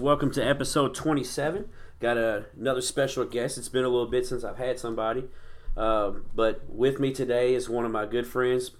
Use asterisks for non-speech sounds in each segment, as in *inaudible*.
Welcome to episode 27. Got a, another special guest. It's been a little bit since I've had somebody. Uh, but with me today is one of my good friends.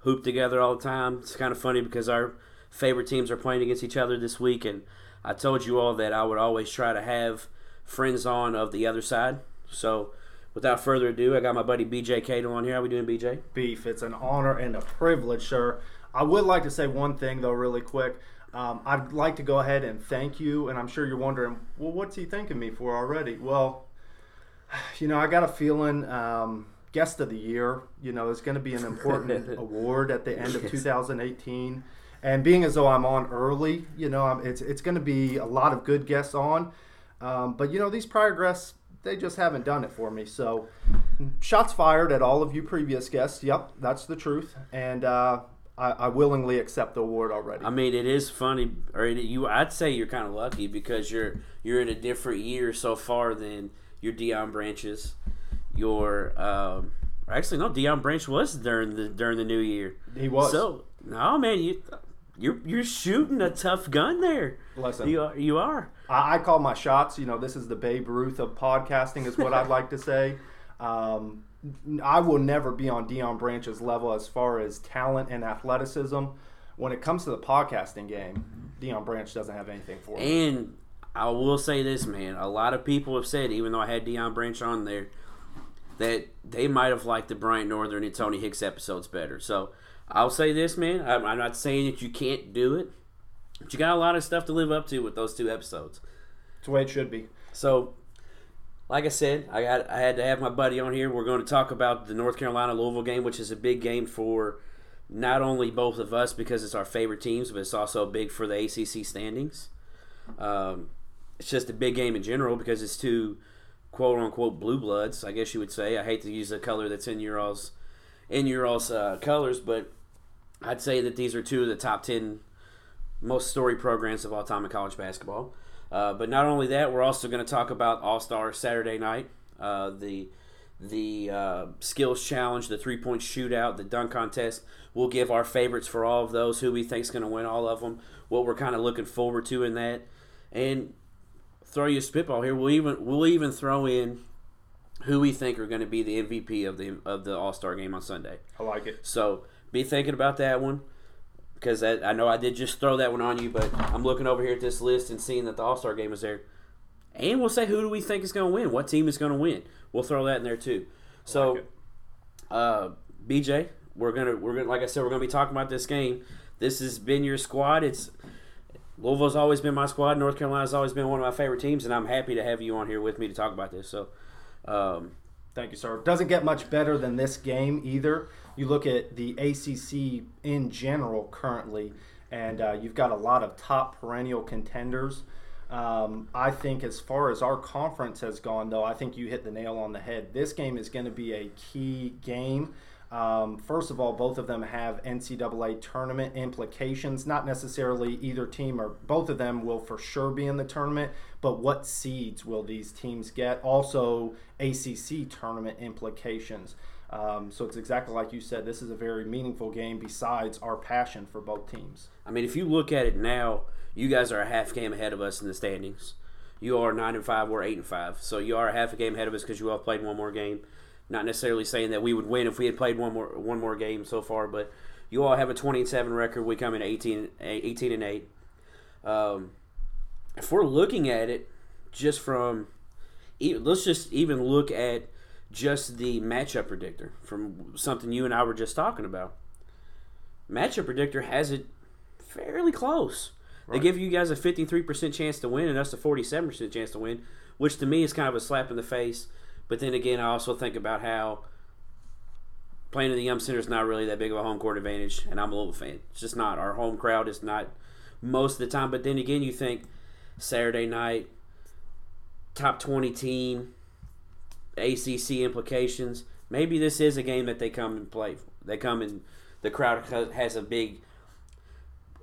Hoop together all the time. It's kind of funny because our favorite teams are playing against each other this week. And I told you all that I would always try to have friends on of the other side. So without further ado, I got my buddy BJ Cato on here. How are we doing, BJ? Beef, it's an honor and a privilege, sir. I would like to say one thing, though, really quick. Um, I'd like to go ahead and thank you, and I'm sure you're wondering, well, what's he thanking me for already? Well, *sighs* you know, I got a feeling um, guest of the year, you know, is going to be an important *laughs* award at the end of 2018. And being as though I'm on early, you know, I'm, it's it's going to be a lot of good guests on. Um, but you know, these prior guests, they just haven't done it for me. So, shots fired at all of you previous guests. Yep, that's the truth. And uh, I, I willingly accept the award already. I mean, it is funny, or it, you. I'd say you're kind of lucky because you're you're in a different year so far than your Deion Branches. Your um, actually no, Deion Branch was during the during the new year. He was. So no, man, you you're you're shooting a tough gun there. Listen. you are. You are. I, I call my shots. You know, this is the Babe Ruth of podcasting, is what I'd like to say. *laughs* Um, I will never be on Deion Branch's level as far as talent and athleticism. When it comes to the podcasting game, Deion Branch doesn't have anything for me. And I will say this, man. A lot of people have said, even though I had Deion Branch on there, that they might have liked the Bryant Northern and Tony Hicks episodes better. So I'll say this, man. I'm, I'm not saying that you can't do it, but you got a lot of stuff to live up to with those two episodes. It's the way it should be. So, like I said, I got I had to have my buddy on here. We're going to talk about the North Carolina Louisville game, which is a big game for not only both of us because it's our favorite teams, but it's also big for the ACC standings. Um, it's just a big game in general because it's two quote unquote blue bloods, I guess you would say. I hate to use a color that's in your all's in your all's uh, colors, but I'd say that these are two of the top ten most story programs of all time in college basketball. Uh, but not only that, we're also going to talk about All Star Saturday night, uh, the the uh, skills challenge, the three point shootout, the dunk contest. We'll give our favorites for all of those, who we think's going to win all of them, what we're kind of looking forward to in that, and throw you a spitball here. We'll even we'll even throw in who we think are going to be the MVP of the of the All Star game on Sunday. I like it. So be thinking about that one because that, I know I did just throw that one on you, but I'm looking over here at this list and seeing that the All Star game is there. And we'll say who do we think is going to win? What team is going to win? We'll throw that in there too. So, like uh, BJ, we're gonna we're gonna like I said we're gonna be talking about this game. This has been your squad. It's Louisville's always been my squad. North Carolina's always been one of my favorite teams, and I'm happy to have you on here with me to talk about this. So, um, Thank you, sir. Doesn't get much better than this game either. You look at the ACC in general currently, and uh, you've got a lot of top perennial contenders. Um, I think as far as our conference has gone, though, I think you hit the nail on the head. This game is going to be a key game. Um, first of all, both of them have NCAA tournament implications. Not necessarily either team or both of them will for sure be in the tournament, but what seeds will these teams get? Also, ACC tournament implications. Um, so it's exactly like you said. This is a very meaningful game. Besides our passion for both teams. I mean, if you look at it now, you guys are a half game ahead of us in the standings. You are nine and five. We're eight and five. So you are a half a game ahead of us because you all played one more game. Not necessarily saying that we would win if we had played one more one more game so far, but you all have a twenty and seven record. We come in 18, 18 and eight. Um, if we're looking at it just from, let's just even look at just the matchup predictor from something you and I were just talking about. Matchup predictor has it fairly close. They give you guys a 53% chance to win and us a 47% chance to win, which to me is kind of a slap in the face. But then again, I also think about how playing in the Yum Center is not really that big of a home court advantage, and I'm a little fan. It's just not. Our home crowd is not most of the time. But then again, you think Saturday night, top 20 team, ACC implications. Maybe this is a game that they come and play. They come and the crowd has a big,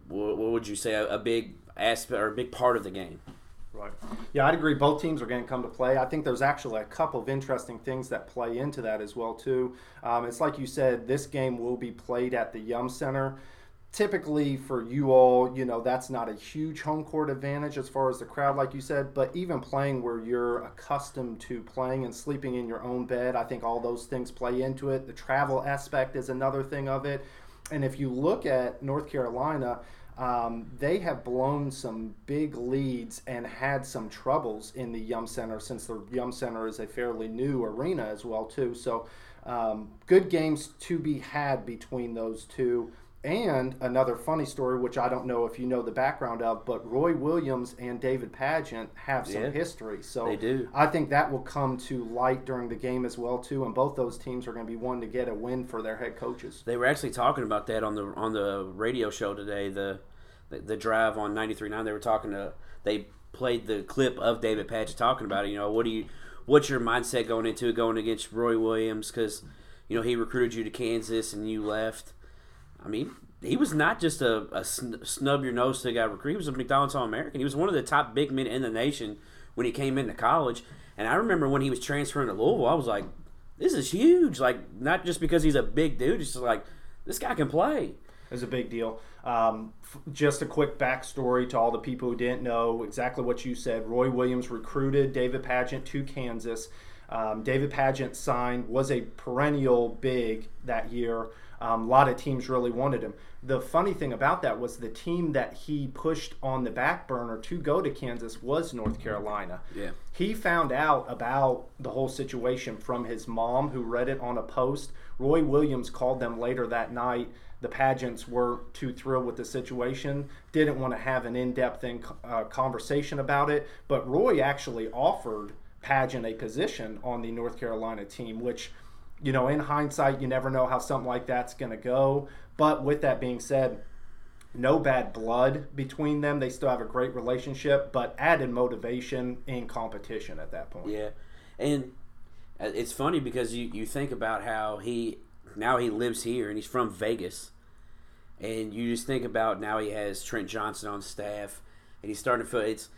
what would you say, a, a big aspect or a big part of the game. Right. Yeah, I'd agree. Both teams are going to come to play. I think there's actually a couple of interesting things that play into that as well too. Um, it's like you said, this game will be played at the Yum Center. Typically for you all, you know, that's not a huge home court advantage as far as the crowd, like you said. But even playing where you're accustomed to playing and sleeping in your own bed, I think all those things play into it. The travel aspect is another thing of it. And if you look at North Carolina, um, they have blown some big leads and had some troubles in the Yum Center since the Yum Center is a fairly new arena as well too. So um, good games to be had between those two. And another funny story, which I don't know if you know the background of, but Roy Williams and David Padgett have some Yeah, history. So they do. I think that will come to light during the game as well too. And both those teams are going to be wanting to get a win for their head coaches. They were actually talking about that on the on the radio show today. The the, the drive on 93.9. They were talking to. They played the clip of David Padgett talking about it. You know, what do you, what's your mindset going into it, going against Roy Williams? Because you know he recruited you to Kansas and you left. I mean, he was not just a, a snub your nose to guy recruit. He was a McDonald's All American. He was one of the top big men in the nation when he came into college. And I remember when he was transferring to Louisville, I was like, this is huge. Like, not just because he's a big dude, it's just like, this guy can play. is a big deal. Um, f- just a quick backstory to all the people who didn't know exactly what you said. Roy Williams recruited David Padgett to Kansas. Um, David Padgett signed, was a perennial big that year. Um, a lot of teams really wanted him. The funny thing about that was the team that he pushed on the back burner to go to Kansas was North Carolina. Yeah. He found out about the whole situation from his mom, who read it on a post. Roy Williams called them later that night. The Padgetts weren't too thrilled with the situation, didn't want to have an in depth uh, conversation about it. But Roy actually offered Padgett a position on the North Carolina team, which, you know, in hindsight, you never know how something like that's going to go. But with that being said, no bad blood between them. They still have a great relationship, but added motivation in competition at that point. Yeah, and uh, it's funny because you, you think about how he now he lives here and he's from Vegas, and you just think about now he has Trent Johnson on staff, and he's starting to feel it's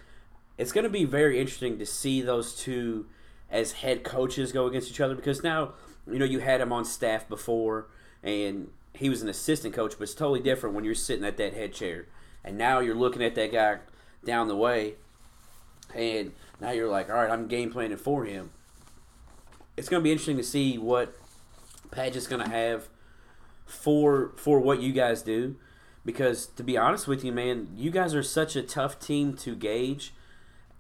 it's going to be very interesting to see those two as head coaches go against each other because now you know you had him on staff before and he was an assistant coach, but it's totally different when you're sitting at that head chair, and now you're looking at that guy down the way, and now you're like, all right, I'm game planning for him. It's going to be interesting to see what Padgett's going to have for for what you guys do, because to be honest with you, man, you guys are such a tough team to gauge.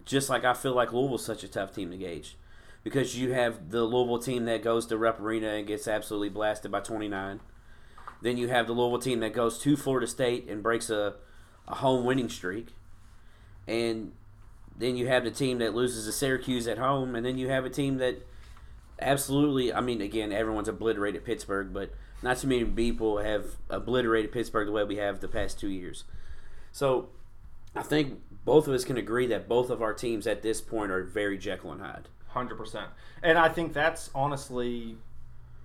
Just like I feel like Louisville's such a tough team to gauge, because you have the Louisville team that goes to Rupp Arena and gets absolutely blasted by 29. Then you have the Louisville team that goes to Florida State and breaks a, a home winning streak. And then you have the team that loses to Syracuse at home. And then you have a team that absolutely, I mean, again, everyone's obliterated Pittsburgh, but not too many people have obliterated Pittsburgh the way we have the past two years. So I think both of us can agree that both of our teams at this point are very Jekyll and Hyde. Hundred percent, and I think that's honestly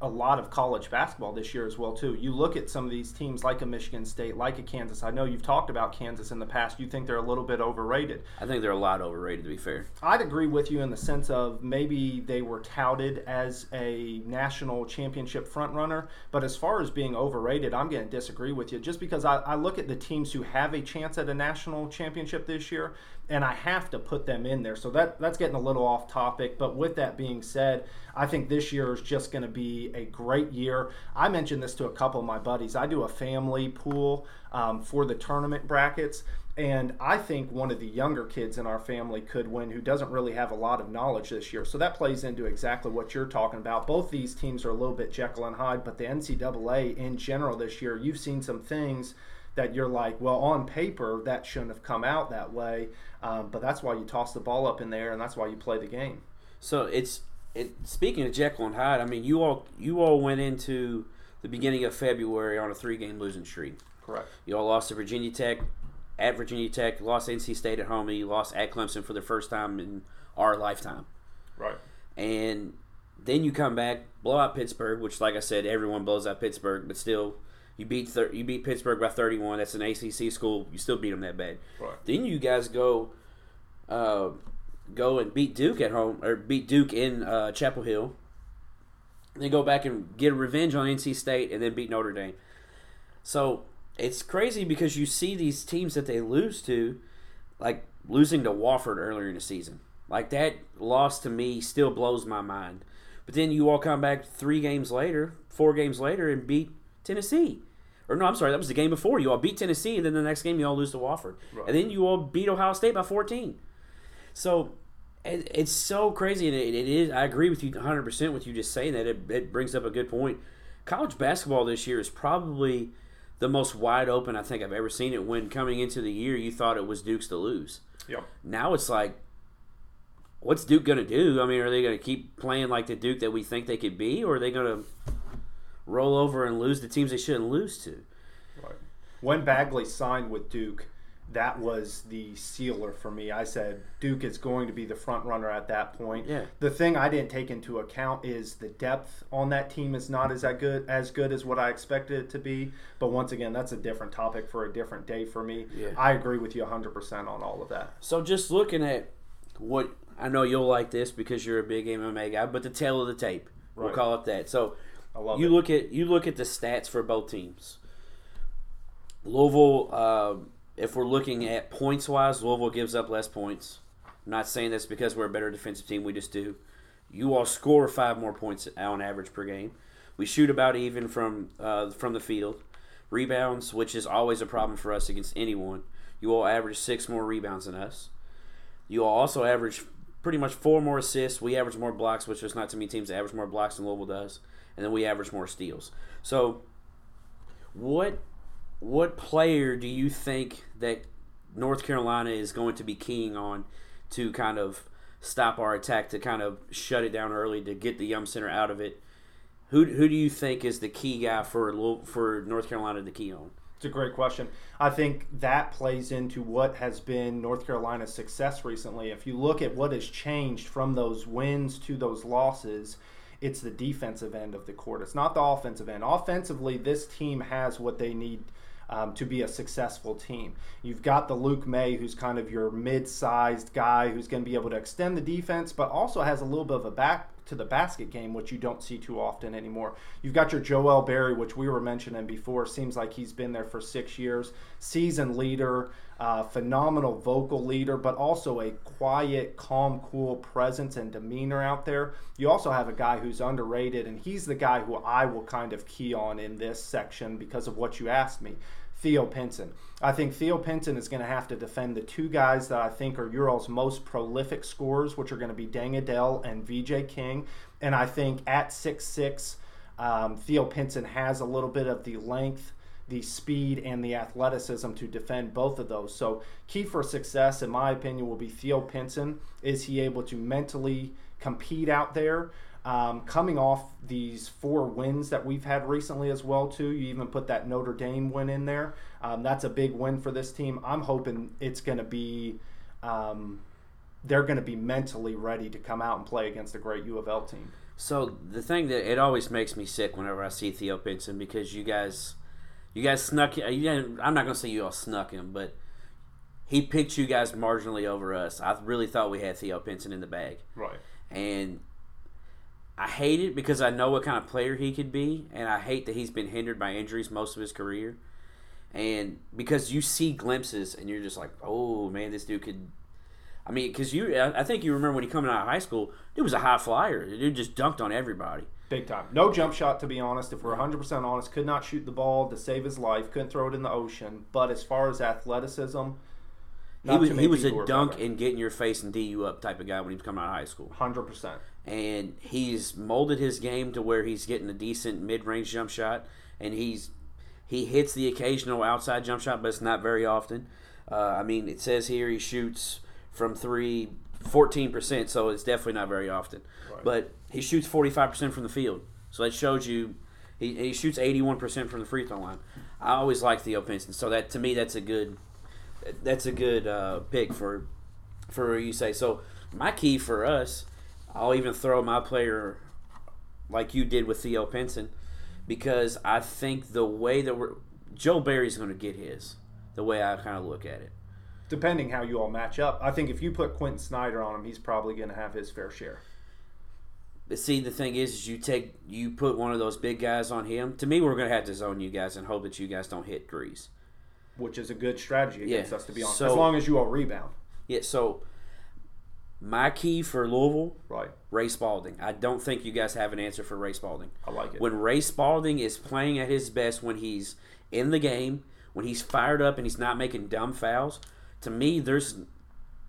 a lot of college basketball this year as well too. You look at some of these teams like a Michigan State, like a Kansas. I know you've talked about Kansas in the past. You think they're a little bit overrated. I think they're a lot overrated, to be fair. I'd agree with you in the sense of maybe they were touted as a national championship frontrunner, but as far as being overrated, I'm going to disagree with you. Just because I, I look at the teams who have a chance at a national championship this year, and I have to put them in there. So that that's getting a little off topic. But with that being said, I think this year is just going to be a great year. I mentioned this to a couple of my buddies. I do a family pool um, for the tournament brackets. And I think one of the younger kids in our family could win who doesn't really have a lot of knowledge this year. So that plays into exactly what you're talking about. Both these teams are a little bit Jekyll and Hyde, but the NCAA in general this year, you've seen some things that you're like, well, on paper, that shouldn't have come out that way. Um, but that's why you toss the ball up in there, and that's why you play the game. So it's it. Speaking of Jekyll and Hyde, I mean, you all you all went into the beginning of February on a three game losing streak. Correct. You all lost to Virginia Tech at Virginia Tech, lost NC State at home, and you lost at Clemson for the first time in our lifetime. Right. And then you come back, blow out Pittsburgh, which, like I said, everyone blows out Pittsburgh, but still, you beat thir- you beat Pittsburgh by 31. That's an ACC school. You still beat them that bad. Right. Then you guys go, uh, go and beat Duke at home or beat Duke in uh, Chapel Hill. Then go back and get revenge on NC State and then beat Notre Dame. So it's crazy because you see these teams that they lose to, like losing to Wofford earlier in the season. Like that loss to me still blows my mind. But then you all come back three games later, four games later, and beat Tennessee. Or no, I'm sorry, that was the game before. You all beat Tennessee, and then the next game you all lose to Wofford, Right. and then you all beat Ohio State by 14. So it, it's so crazy, and it, it is. I agree with you 100 percent with you just saying that. It, it brings up a good point. College basketball this year is probably the most wide open I think I've ever seen it. When coming into the year, you thought it was Duke's to lose. Yep. Now it's like, what's Duke going to do? I mean, are they going to keep playing like the Duke that we think they could be, or are they going to roll over and lose the teams they shouldn't lose to? Right. When Bagley signed with Duke, that was the sealer for me. I said Duke is going to be the front runner at that point. Yeah. The thing I didn't take into account is the depth on that team is not as that good as good as what I expected it to be. But once again, that's a different topic for a different day for me. Yeah. I agree with you 100% on all of that. So just looking at what I know you'll like this because you're a big MMA guy, but the tale of the tape, we'll call it that. So I love you it. look at you look at the stats for both teams. Louisville, uh, if we're looking at points wise, Louisville gives up less points. I'm not saying that's because we're a better defensive team. We just do. You all score five more points on average per game. We shoot about even from uh, from the field. Rebounds, which is always a problem for us against anyone. You all average six more rebounds than us. You all also average pretty much four more assists. We average more blocks, which is not too many teams that average more blocks than Louisville does, and then we average more steals. So, what what player do you think that North Carolina is going to be keying on to kind of stop our attack, to kind of shut it down early, to get the Yum Center out of it? Who, who do you think is the key guy for for North Carolina to key on? It's a great question. I think that plays into what has been North Carolina's success recently. If you look at what has changed from those wins to those losses, it's the defensive end of the court. It's not the offensive end. Offensively, this team has what they need um, to be a successful team. You've got the Luke Maye, who's kind of your mid-sized guy who's going to be able to extend the defense, but also has a little bit of a back to the basket game, which you don't see too often anymore. You've got your Joel Berry, which we were mentioning before. Seems like he's been there for six years. Season leader, uh, phenomenal vocal leader, but also a quiet, calm, cool presence and demeanor out there. You also have a guy who's underrated, and he's the guy who I will kind of key on in this section because of what you asked me. Theo Pinson. I think Theo Pinson is going to have to defend the two guys that I think are Ural's most prolific scorers, which are going to be Deng Adel and VJ King. And I think at six six, um, Theo Pinson has a little bit of the length, the speed, and the athleticism to defend both of those. So, key for success, in my opinion, will be Theo Pinson. Is he able to mentally compete out there? Um, coming off these four wins that we've had recently as well too you even put that notre dame win in there um, that's a big win for this team i'm hoping it's going to be um, they're going to be mentally ready to come out and play against a great u of l team So the thing that it always makes me sick whenever I see Theo Pinson because you guys, you guys snuck. You didn't, I'm not gonna say you all snuck him, but he picked you guys marginally over us. I really thought we had Theo Pinson in the bag, right and I hate it because I know what kind of player he could be, and I hate that he's been hindered by injuries most of his career. And because you see glimpses, and you're just like, oh man, this dude could. I mean, because you, I think you remember when he coming out of high school, dude was a high flyer. The dude just dunked on everybody. big time no jump shot to be honest if we're 100% honest could not shoot the ball to save his life couldn't throw it in the ocean but as far as athleticism He was he was a dunk and get in your face and d you up type of guy when he was coming out of high school. 100% And he's molded his game to where he's getting a decent mid range jump shot, and he's he hits the occasional outside jump shot, but it's not very often. Uh, I mean, it says here he shoots from three 14%, so it's definitely not very often. Right. But he shoots 45% from the field. So that shows you he, he shoots 81% from the free throw line. I always like Theo Pinson. So that to me that's a good that's a good uh, pick for for you say. So my key for us, I'll even throw my player like you did with Theo Pinson because I think the way that we're Joel Berry's going to get his. The way I kind of look at it. depending how you all match up. I think if you put Quentin Snider on him, he's probably going to have his fair share. But see, the thing is, is you take you put one of those big guys on him. To me, we're gonna have to zone you guys and hope that you guys don't hit threes. which is a good strategy against Yeah. us to be honest. So- as long as you all rebound. Yeah. So my key for Louisville, Right. Ray Spalding. I don't think you guys have an answer for Ray Spalding. I like it. When Ray Spalding is playing at his best, when he's in the game, when he's fired up and he's not making dumb fouls, to me, there's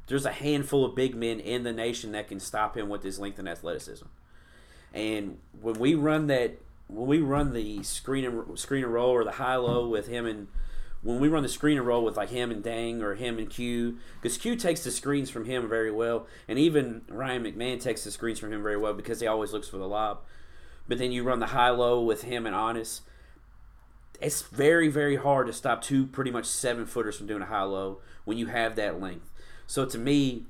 there's a handful of big men in the nation that can stop him with his length and athleticism. And when we run that, when we run the screen and screen and roll or the high low with him and when we run the screen and roll with like him and Deng or him and Q, because Q takes the screens from him very well, and even Ryan McMahon takes the screens from him very well because he always looks for the lob. But then you run the high low with him and Anas. It's very very hard to stop two pretty much seven footers from doing a high low when you have that length. So to me,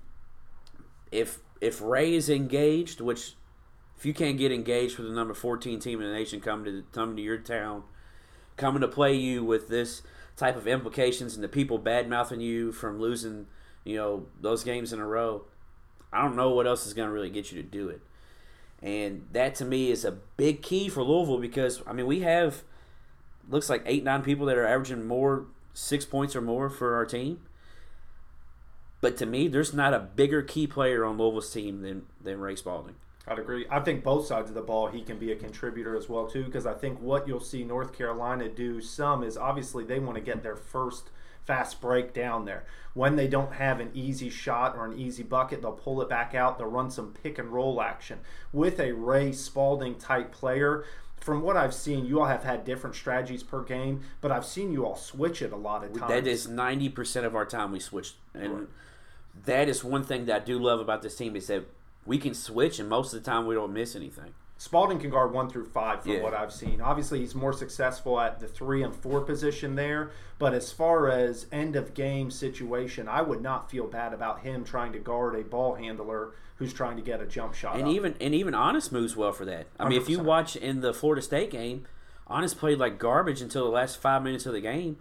if if Ray is engaged, which if you can't get engaged with the number fourteen team in the nation coming to coming to your town, coming to play you with this type of implications and the people bad mouthing you from losing, you know, those games in a row, I don't know what else is going to really get you to do it. And that to me is a big key for Louisville because I mean we have looks like eight nine people that are averaging more six points or more for our team. But to me, there's not a bigger key player on Louisville's team than than Ray Spalding. I'd agree. I think both sides of the ball he can be a contributor as well too because I think what you'll see North Carolina do some is obviously they want to get their first fast break down there. When they don't have an easy shot or an easy bucket, they'll pull it back out, they'll run some pick and roll action. With a Ray Spalding type player, from what I've seen, you all have had different strategies per game, but I've seen you all switch it a lot of times. That is ninety percent of our time we switch, and that is one thing that I do love about this team is that we can switch, and most of the time we don't miss anything. Spalding can guard one through five from Yeah. what I've seen. Obviously, he's more successful at the three and four position there. But as far as end of game situation, I would not feel bad about him trying to guard a ball handler who's trying to get a jump shot. And up. even and even Anas moves well for that. I mean, if you watch in the Florida State game, Anas played like garbage until the last five minutes of the game.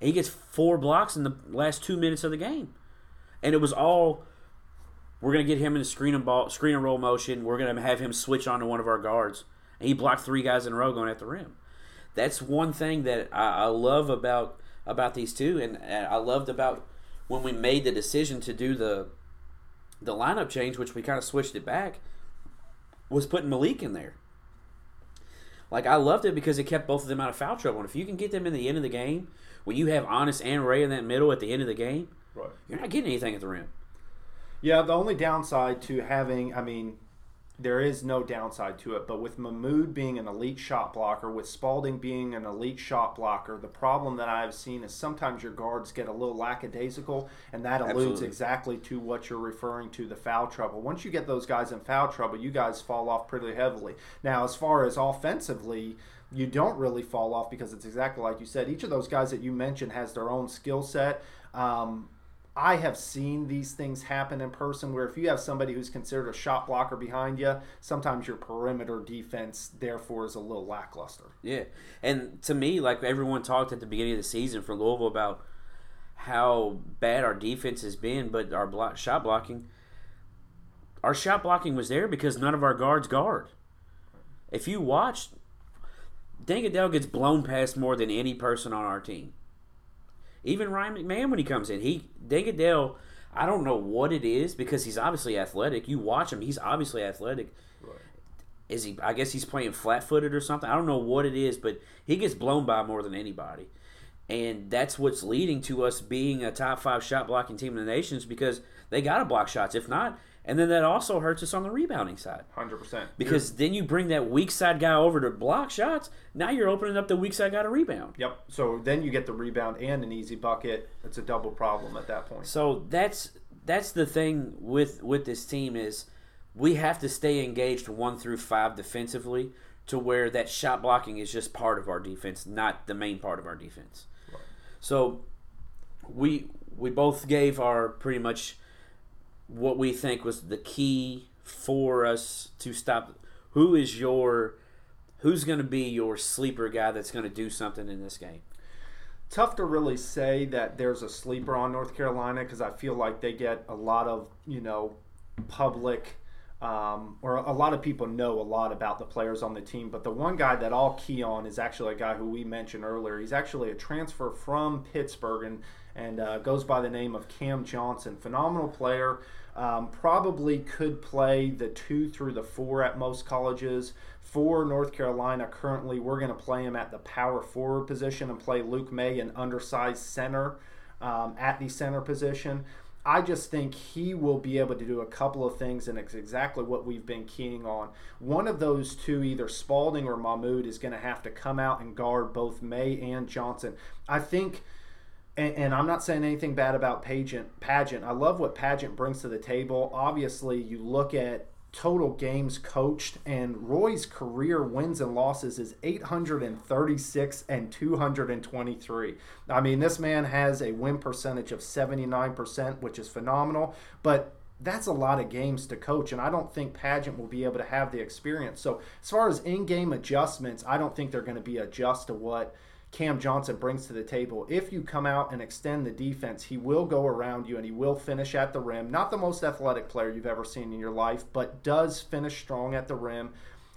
He gets four blocks in the last two minutes of the game, and it was all we're gonna get him in a screen and ball, screen and roll motion. We're gonna have him switch onto one of our guards, and he blocked three guys in a row going at the rim. That's one thing that I, I love about about these two, and, and I loved about when we made the decision to do the the lineup change, which we kind of switched it back, was putting Malik in there. Like I loved it because it kept both of them out of foul trouble. And if you can get them in the end of the game, when you have Anas and Ray in that middle at the end of the game, Right. you're not getting anything at the rim. Yeah, the only downside to having, I mean, there is no downside to it, but with Mahmoud being an elite shot blocker, with Spalding being an elite shot blocker, the problem that I've seen is sometimes your guards get a little lackadaisical, and that alludes Absolutely. exactly to what you're referring to the foul trouble. Once you get those guys in foul trouble, you guys fall off pretty heavily. Now, as far as offensively, you don't really fall off because it's exactly like you said. Each of those guys that you mentioned has their own skill set. Um, I have seen these things happen in person where if you have somebody who's considered a shot blocker behind you, sometimes your perimeter defense therefore is a little lackluster. Yeah, and to me, like everyone talked at the beginning of the season for Louisville about how bad our defense has been, but our block, shot blocking, our shot blocking was there because none of our guards guard. If you watch, Deng Adel gets blown past more than any person on our team. Even Ryan McMahon when he comes in, he Deng Adel. I don't know what it is because he's obviously athletic. You watch him; he's obviously athletic is he I guess he's playing flat footed or something. I don't know what it is, but he gets blown by more than anybody. And that's what's leading to us being a top five shot blocking team in the nations because they gotta block shots. If not, and then that also hurts us on the rebounding side. Hundred percent. Because then you bring that weak side guy over to block shots, now you're opening up the weak side guy to rebound. Yep. So then you get the rebound and an easy bucket. It's a double problem at that point. So that's that's the thing with with this team is we have to stay engaged one through five defensively to where that shot blocking is just part of our defense, not the main part of our defense. So we we both gave our pretty much what we think was the key for us to stop. Who is your who's going to be your sleeper guy that's going to do something in this game? tough to really say that there's a sleeper on North Carolina because I feel like they get a lot of you know public um, or a lot of people know a lot about the players on the team, but the one guy that I'll key on is actually a guy who we mentioned earlier. He's actually a transfer from Pittsburgh and, and uh, goes by the name of Cam Johnson. Phenomenal player. Um, probably could play the two through the four at most colleges. For North Carolina, currently, we're going to play him at the power forward position and play Luke Maye, an undersized center, um, at the center position. I just think he will be able to do a couple of things, and it's exactly what we've been keying on. One of those two, either Spalding or Mahmoud, is going to have to come out and guard both May and Johnson. I think, and, and I'm not saying anything bad about Pageant. Padgett, I love what Padgett brings to the table. Obviously, you look at total games coached, and Roy's career wins and losses is 836 and 223. I mean, this man has a win percentage of 79%, which is phenomenal, but that's a lot of games to coach, and I don't think Padgett will be able to have the experience. So, as far as in game adjustments, I don't think they're going to be adjust to what Cam Johnson brings to the table. If you come out and extend the defense, he will go around you and he will finish at the rim. Not the most athletic player you've ever seen in your life, but does finish strong at the rim.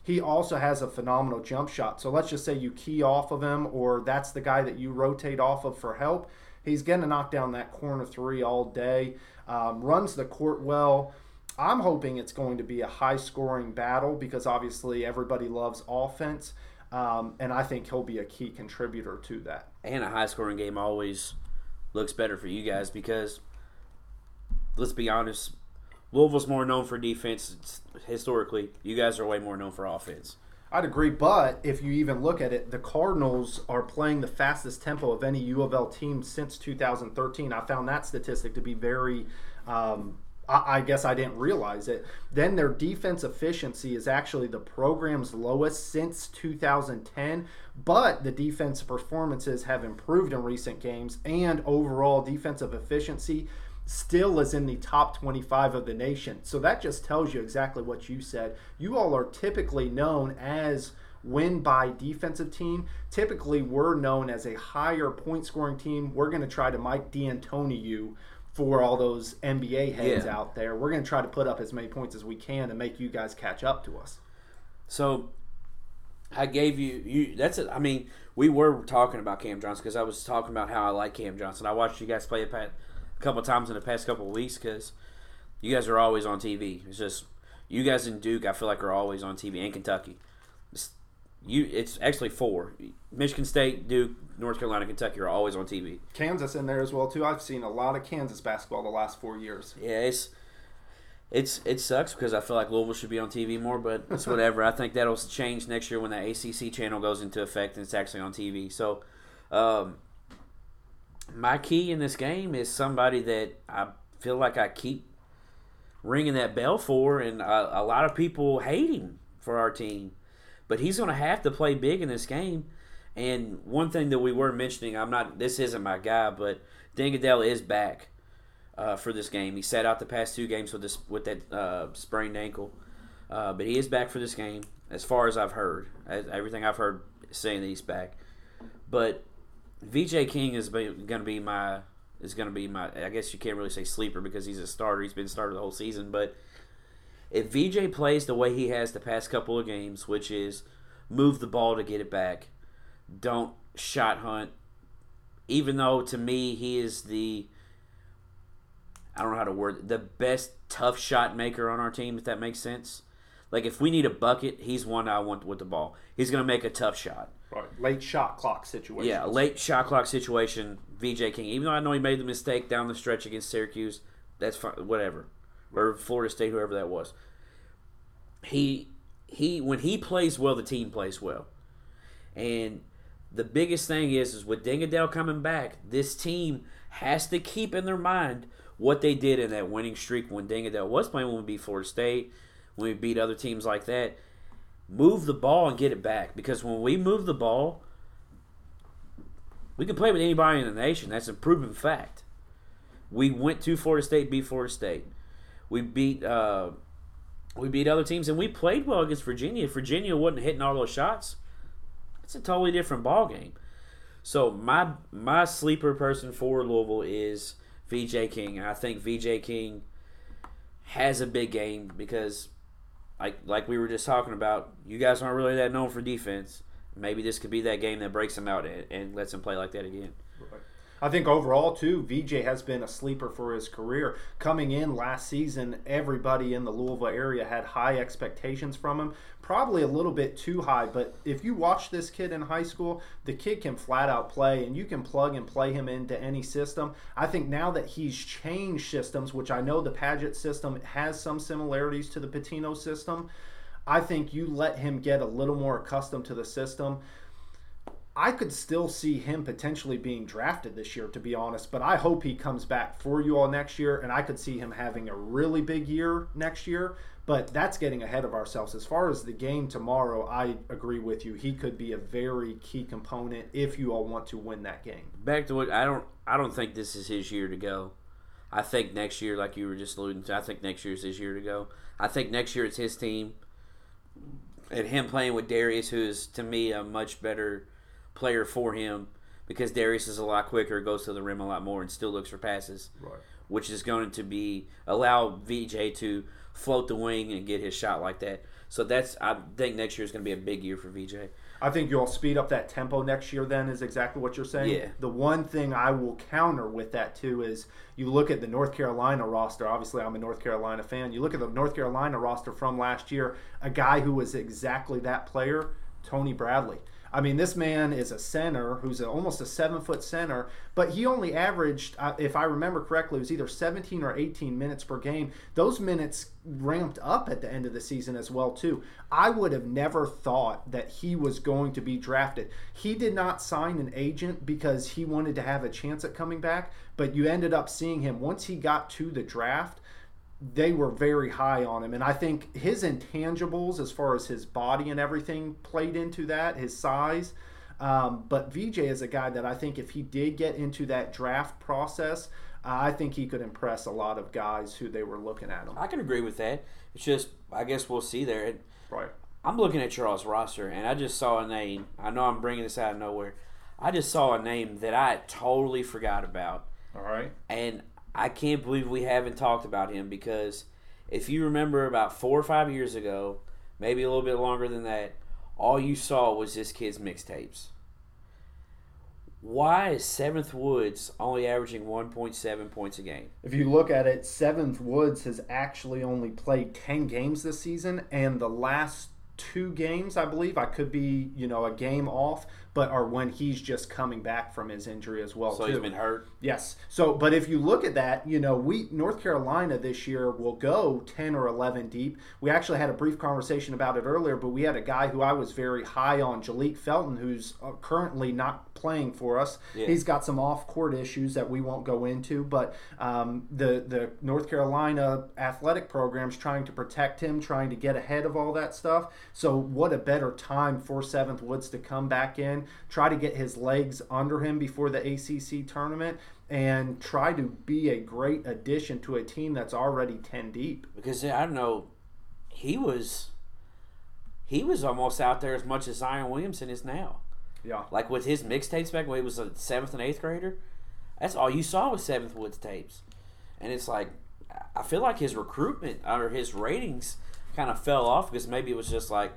He also has a phenomenal jump shot. So let's just say you key off of him, or that's the guy that you rotate off of for help. He's going to knock down that corner three all day. Um, runs the court well. I'm hoping it's going to be a high scoring battle because obviously everybody loves offense. Um, and I think he'll be a key contributor to that. And a high scoring game always looks better for you guys because, let's be honest, Louisville's more known for defense historically. You guys are way more known for offense. I'd agree, but if you even look at it, the Cardinals are playing the fastest tempo of any U of L team since 2013. I found that statistic to be very um, I, guess I didn't realize it. Then their defense efficiency is actually the program's lowest since 2010, but the defense performances have improved in recent games, and overall defensive efficiency still is in the top 25 of the nation. So that just tells you exactly what you said. You all are typically known as win by defensive team. Typically, we're known as a higher point scoring team. We're going to try to Mike D'Antoni you for all those NBA heads yeah. out there. We're going to try to put up as many points as we can to make you guys catch up to us. So I gave you you. That's it. I mean, we were talking about Cam Johnson because I was talking about how I like Cam Johnson. I watched you guys play a, a couple times in the past couple of weeks because you guys are always on TV. It's just you guys in Duke. I feel like are always on TV and Kentucky. It's, you, it's actually four. Michigan State, Duke, North Carolina, Kentucky are always on TV. Kansas in there as well too. I've seen a lot of Kansas basketball the last four years. Yeah, it's it's it sucks because I feel like Louisville should be on TV more, but it's whatever. I think that'll change next year when the ACC channel goes into effect and it's actually on TV. So, um, my key in this game is somebody that I feel like I keep ringing that bell for, and a, a lot of people hate him for our team, but he's going to have to play big in this game and one thing that we were mentioning, I'm not. This isn't my guy, but Deng Adel is back uh, for this game. He sat out the past two games with this with that uh, sprained ankle, uh, but he is back for this game. As far as I've heard, as everything I've heard saying that he's back. But VJ King is going to be my is going to be my. I guess you can't really say sleeper because he's a starter. He's been starter the whole season, but if VJ plays the way he has the past couple of games, which is move the ball to get it back don't shot hunt. Even though to me he is the I don't know how to word it, the best tough shot maker on our team, if that makes sense. Like if we need a bucket, he's one I want with the ball. He's gonna make a tough shot. Right. Late shot clock situation. Yeah, late shot clock situation. VJ King. Even though I know he made the mistake down the stretch against Syracuse, that's fine. Whatever, or Florida State, whoever that was. He he when he plays well, the team plays well, and the biggest thing is is with Deng Adel coming back, this team has to keep in their mind what they did in that winning streak when Deng Adel was playing when we beat Florida State, when we beat other teams like that. Move the ball and get it back because when we move the ball, we can play with anybody in the nation. That's a proven fact. We went to Florida State, beat Florida State. We beat uh, we beat other teams, and we played well against Virginia. Virginia wasn't hitting all those shots it's a totally different ball game. So my my sleeper person for Louisville is VJ King. I think VJ King has a big game because like like we were just talking about, you guys aren't really that known for defense. Maybe this could be that game that breaks him out and, and lets him play like that again. I think overall too, VJ has been a sleeper for his career. Coming in last season, everybody in the Louisville area had high expectations from him. Probably a little bit too high, but if you watch this kid in high school, the kid can flat out play and you can plug and play him into any system. I think now that he's changed systems, which I know the Padgett system has some similarities to the Pitino system, I think you let him get a little more accustomed to the system. I could still see him potentially being drafted this year, to be honest. But I hope he comes back for you all next year, and I could see him having a really big year next year. But that's getting ahead of ourselves. As far as the game tomorrow, I agree with you. He could be a very key component if you all want to win that game. Back to what I don't. I don't think this is his year to go. I think next year, like you were just alluding to, I think next year is his year to go. I think next year it's his team, and him playing with Darius, who is to me a much better player for him because Darius is a lot quicker, goes to the rim a lot more, and still looks for passes. Right. Which is going to be allow VJ to float the wing and get his shot like that. So that's I think next year is going to be a big year for VJ. I think you'll speed up that tempo next year. Then is exactly what you're saying. Yeah. The one thing I will counter with that too is you look at the North Carolina roster. Obviously, I'm a North Carolina fan. You look at the North Carolina roster from last year. A guy who was exactly that player, Tony Bradley. I mean, this man is a center who's a, almost a seven foot center, but he only averaged, uh, if I remember correctly, it was either 17 or 18 minutes per game. Those minutes ramped up at the end of the season as well too. I would have never thought that he was going to be drafted. He did not sign an agent because he wanted to have a chance at coming back, but you ended up seeing him once he got to the draft they were very high on him. And I think his intangibles, as far as his body and everything, played into that, his size. Um, but VJ is a guy that I think if he did get into that draft process, uh, I think he could impress a lot of guys who they were looking at him. I can agree with that. It's just, I guess we'll see there. Right. I'm looking at Charles' roster, and I just saw a name. I know I'm bringing this out of nowhere. I just saw a name that I totally forgot about. All right. And I can't believe we haven't talked about him because if you remember about four or five years ago, maybe a little bit longer than that, all you saw was this kid's mixtapes. Why is Seventh Woods only averaging 1.7 points a game? If you look at it, Seventh Woods has actually only played 10 games this season, and the last two games, I believe, I could be, you know, a game off, but are when he's just coming back from his injury as well. So too. he's been hurt. Yes. So, but if you look at that, you know, we North Carolina this year will go ten or eleven deep. We actually had a brief conversation about it earlier, but we had a guy who I was very high on, Jalek Felton, who's uh, currently not playing for us. Yeah. He's got some off-court issues that we won't go into, but um, the the North Carolina athletic program's trying to protect him, trying to get ahead of all that stuff. So, what a better time for Seventh Woods to come back in try to get his legs under him before the ACC tournament, and try to be a great addition to a team that's already 10 deep. Because I don't know, he was he was almost out there as much as Zion Williamson is now. Yeah. Like with his mixtapes back when he was a seventh and eighth grader, that's all you saw was Seventh Woods tapes, and it's like I feel like his recruitment or his ratings kind of fell off because maybe it was just like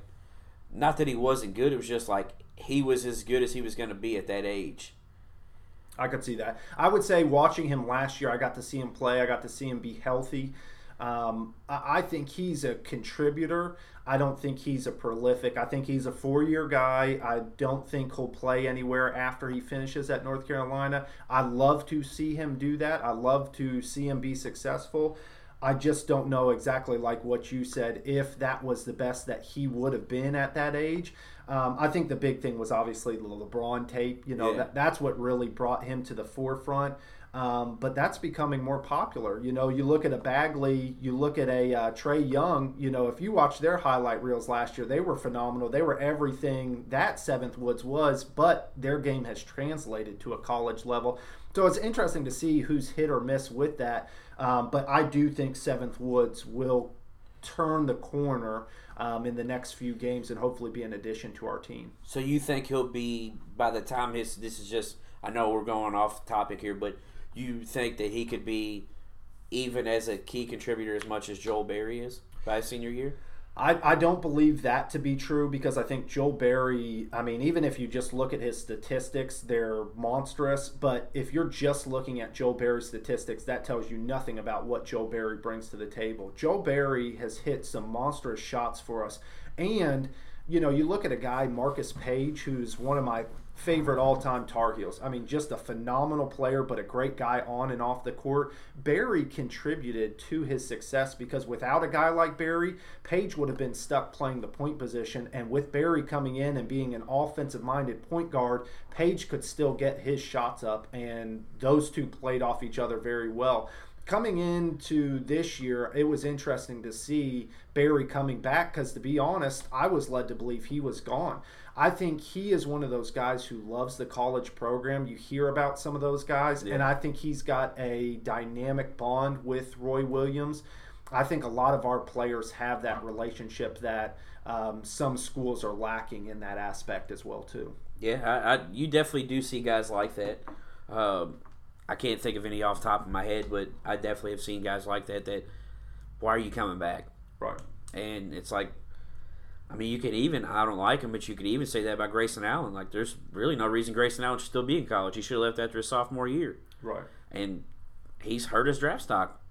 not that he wasn't good, it was just like he was as good as he was going to be at that age. I could see that. I would say watching him last year, I got to see him play. I got to see him be healthy. Um, I, I think he's a contributor. I don't think he's a prolific. I think he's a four-year guy. I don't think he'll play anywhere after he finishes at North Carolina. I love to see him do that. I love to see him be successful. I just don't know exactly like what you said if that was the best that he would have been at that age. Um, I think the big thing was obviously the LeBron tape. You know, Yeah. that, that's what really brought him to the forefront. Um, but that's becoming more popular. You know, you look at a Bagley, you look at a uh, Trae Young. You know, if you watch their highlight reels last year, they were phenomenal. They were everything that Seventh Woods was, but their game has translated to a college level. So it's interesting to see who's hit or miss with that. Um, but I do think Seventh Woods will turn the corner um, in the next few games and hopefully be an addition to our team. So you think he'll be by the time his this is just I know we're going off topic here, but you think that he could be even as a key contributor as much as Joel Berry is by senior year? I, I don't believe that to be true because I think Joe Berry, I mean, even if you just look at his statistics, they're monstrous. But if you're just looking at Joe Berry's statistics, that tells you nothing about what Joe Berry brings to the table. Joe Berry has hit some monstrous shots for us. And, you know, you look at a guy, Marcus Paige, who's one of my favorite all-time Tar Heels. I mean, just a phenomenal player, but a great guy on and off the court. Berry contributed to his success because without a guy like Berry, Paige would have been stuck playing the point position. And with Berry coming in and being an offensive-minded point guard, Paige could still get his shots up, and those two played off each other very well coming into this year, it was interesting to see Berry coming back because, to be honest, I was led to believe he was gone. I think he is one of those guys who loves the college program. You hear about some of those guys, yeah. and I think he's got a dynamic bond with Roy Williams. I think a lot of our players have that relationship that um, some schools are lacking in that aspect as well too. Yeah, I, I, you definitely do see guys like that. Um, I can't think of any off top of my head, but I definitely have seen guys like that. That why are you coming back? Right. And it's like I mean, you could even, I don't like him, but you could even say that about Grayson Allen. Like, there's really no reason Grayson Allen should still be in college. He should have left after his sophomore year. Right. And he's hurt his draft stock.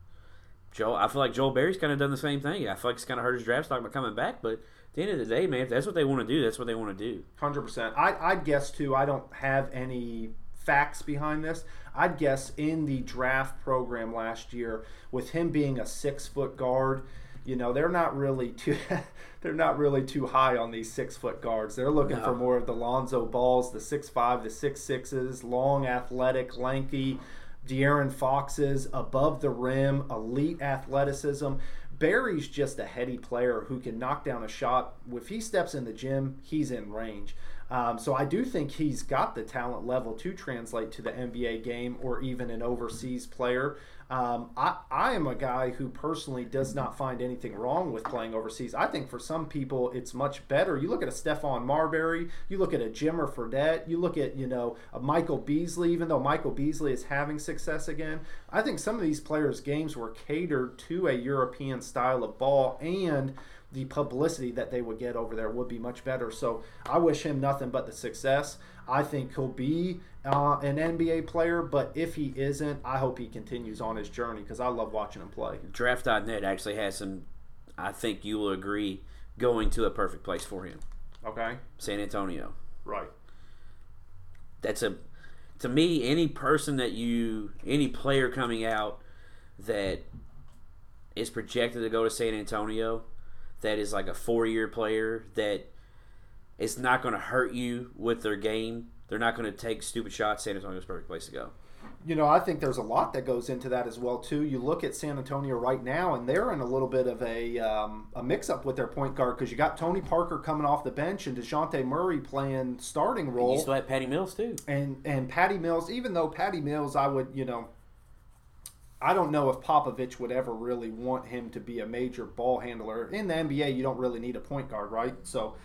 Joe, I feel like Joel Berry's kind of done the same thing. I feel like he's kind of hurt his draft stock by coming back, but at the end of the day, man, if that's what they want to do, that's what they want to do. 100%. I, I'd guess, too, I don't have any facts behind this. I'd guess in the draft program last year, with him being a six foot guard, you know they're not really too *laughs* they're not really too high on these six foot guards. They're looking no. for more of the Lonzo balls, the six five, the six sixes, long, athletic, lanky, De'Aaron Foxes, above the rim, elite athleticism. Berry's just a heady player who can knock down a shot. If he steps in the gym, he's in range. Um, so I do think he's got the talent level to translate to the NBA game or even an overseas player. Um, I, I am a guy who personally does not find anything wrong with playing overseas. I think for some people it's much better. You look at a Stephon Marbury, you look at a Jimmer Fredette, you look at you know a Michael Beasley. Even though Michael Beasley is having success again, I think some of these players' games were catered to a European style of ball and the publicity that they would get over there would be much better. So I wish him nothing but the success. I think he'll be uh, an NBA player, but if he isn't, I hope he continues on his journey because I love watching him play. Draft.net actually has some, I think you will agree, going to a perfect place for him. Okay. San Antonio. Right. That's a, to me, any person that you, any player coming out that is projected to go to San Antonio – that is like a four year player that is not going to hurt you with their game. They're not going to take stupid shots. San Antonio's a perfect place to go. You know, I think there's a lot that goes into that as well too. You look at San Antonio right now, and they're in a little bit of a um, a mix up with their point guard because you got Tony Parker coming off the bench and Dejounte Murray playing starting role. You still have Patty Mills too, and and Patty Mills. Even though Patty Mills, I would you know I don't know if Popovich would ever really want him to be a major ball handler. In the NBA, you don't really need a point guard, right? So,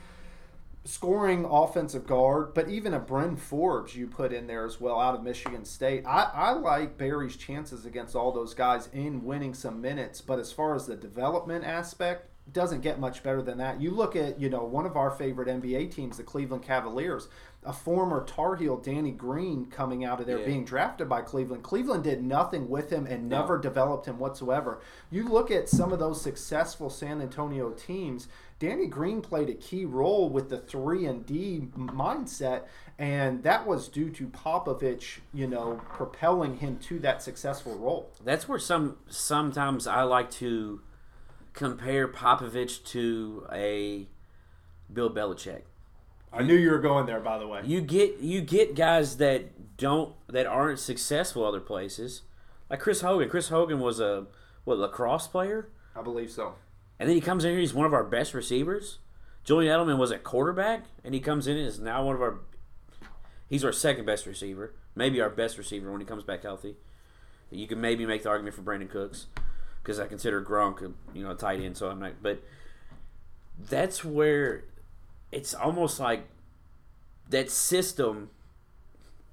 scoring offensive guard, but even a Bryn Forbes you put in there as well out of Michigan State. I, I like Berry's chances against all those guys in winning some minutes, but as far as the development aspect, doesn't get much better than that. You look at, you know, one of our favorite NBA teams, the Cleveland Cavaliers a former Tar Heel, Danny Green, coming out of there yeah. being drafted by Cleveland. Cleveland did nothing with him and no. never developed him whatsoever. You look at some of those successful San Antonio teams. Danny Green played a key role with the three and D mindset, and that was due to Popovich, you know, propelling him to that successful role. That's where some sometimes I like to compare Popovich to a Bill Belichick I knew you were going there. By the way, you get you get guys that don't that aren't successful other places, like Chris Hogan. Chris Hogan was a what lacrosse player, I believe so. And then he comes in here. He's one of our best receivers. Julian Edelman was a quarterback, and he comes in and is now one of our. He's our second best receiver, maybe our best receiver when he comes back healthy. You can maybe make the argument for Brandin Cooks because I consider Gronk, you know, a tight end. So I'm not, but that's where it's almost like that system.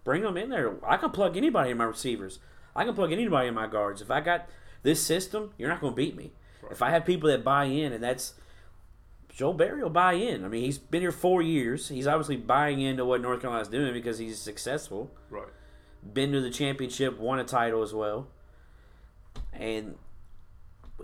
Bring them in there. I can plug anybody in my receivers. I can plug anybody in my guards. If I got this system, you're not going to beat me. Right. If I have people that buy in, and that's Joel Berry will buy in. I mean, he's been here four years. He's obviously buying into what North Carolina's doing because he's successful. Right. Been to the championship, won a title as well, and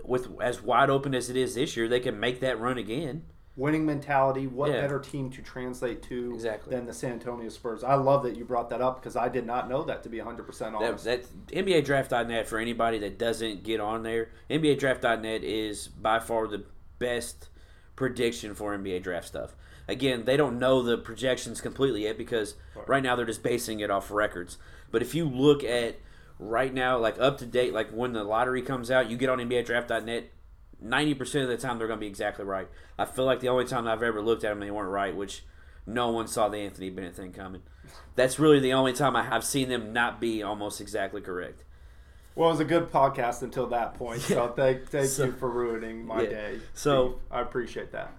with as wide open as it is this year, they can make that run again. Winning mentality. What Yeah. better team to translate to Exactly. than the San Antonio Spurs? I love that you brought that up because I did not know that to be 100% That, honest. that NBA Draft.net for anybody that doesn't get on there. NBA Draft.net is by far the best prediction for NBA draft stuff. Again, they don't know the projections completely yet because right now they're just basing it off records. But if you look at right now, like up to date, like when the lottery comes out, you get on NBA Draft.net. Ninety percent of the time, they're going to be exactly right. I feel like the only time I've ever looked at them, they weren't right, which no one saw the Anthony Bennett thing coming. That's really the only time I have seen them not be almost exactly correct. Well, it was a good podcast until that point. So thank, thank So- you for ruining my Yeah. day. So- Steve. I appreciate that.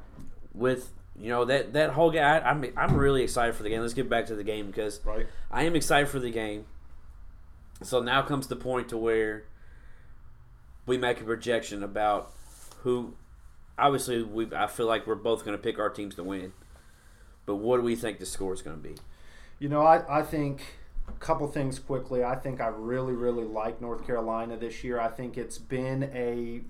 with you know that that whole game. I, I'm I'm really excited for the game. Let's get back to the game because Right. I am excited for the game. So now comes the point to where we make a projection about who. Obviously, we I feel like we're both going to pick our teams to win, but what do we think the score is going to be? You know, I, I think a couple things quickly. I think I really, really like North Carolina this year. I think it's been a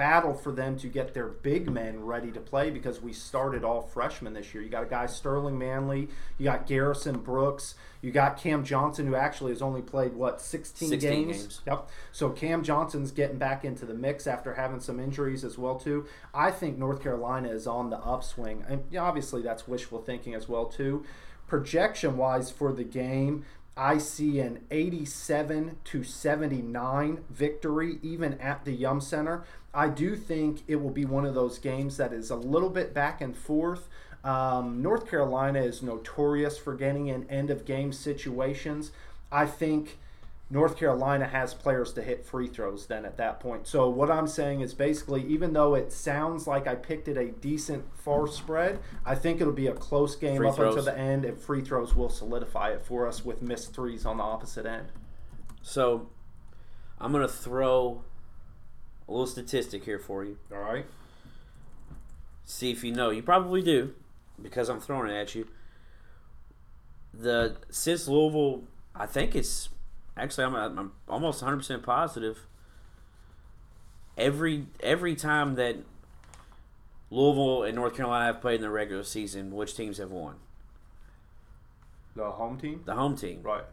battle for them to get their big men ready to play because we started all freshmen this year. You got a guy Sterling Manley, you got Garrison Brooks, you got Cam Johnson who actually has only played what 16, 16 games? games. Yep. So Cam Johnson's getting back into the mix after having some injuries as well too. I think North Carolina is on the upswing, and obviously that's wishful thinking as well too. Projection wise for the game, I see an 87 to 79 victory even at the Yum Center. I do think it will be one of those games that is a little bit back and forth. Um, North Carolina is notorious for getting in end of game situations. I think North Carolina has players to hit free throws then at that point. So what I'm saying is basically even though it sounds like I picked it a decent far spread, I think it'll be a close game Free up until the end and free throws will solidify it for us with missed threes on the opposite end. So I'm going to throw a little statistic here for you. All right. See if you know. You probably do, because I'm throwing it at you. The since Louisville, I think it's actually I'm, I'm almost 100 percent positive. Every every time that Louisville and North Carolina have played in the regular season, which teams have won? The home team? The home team. Right.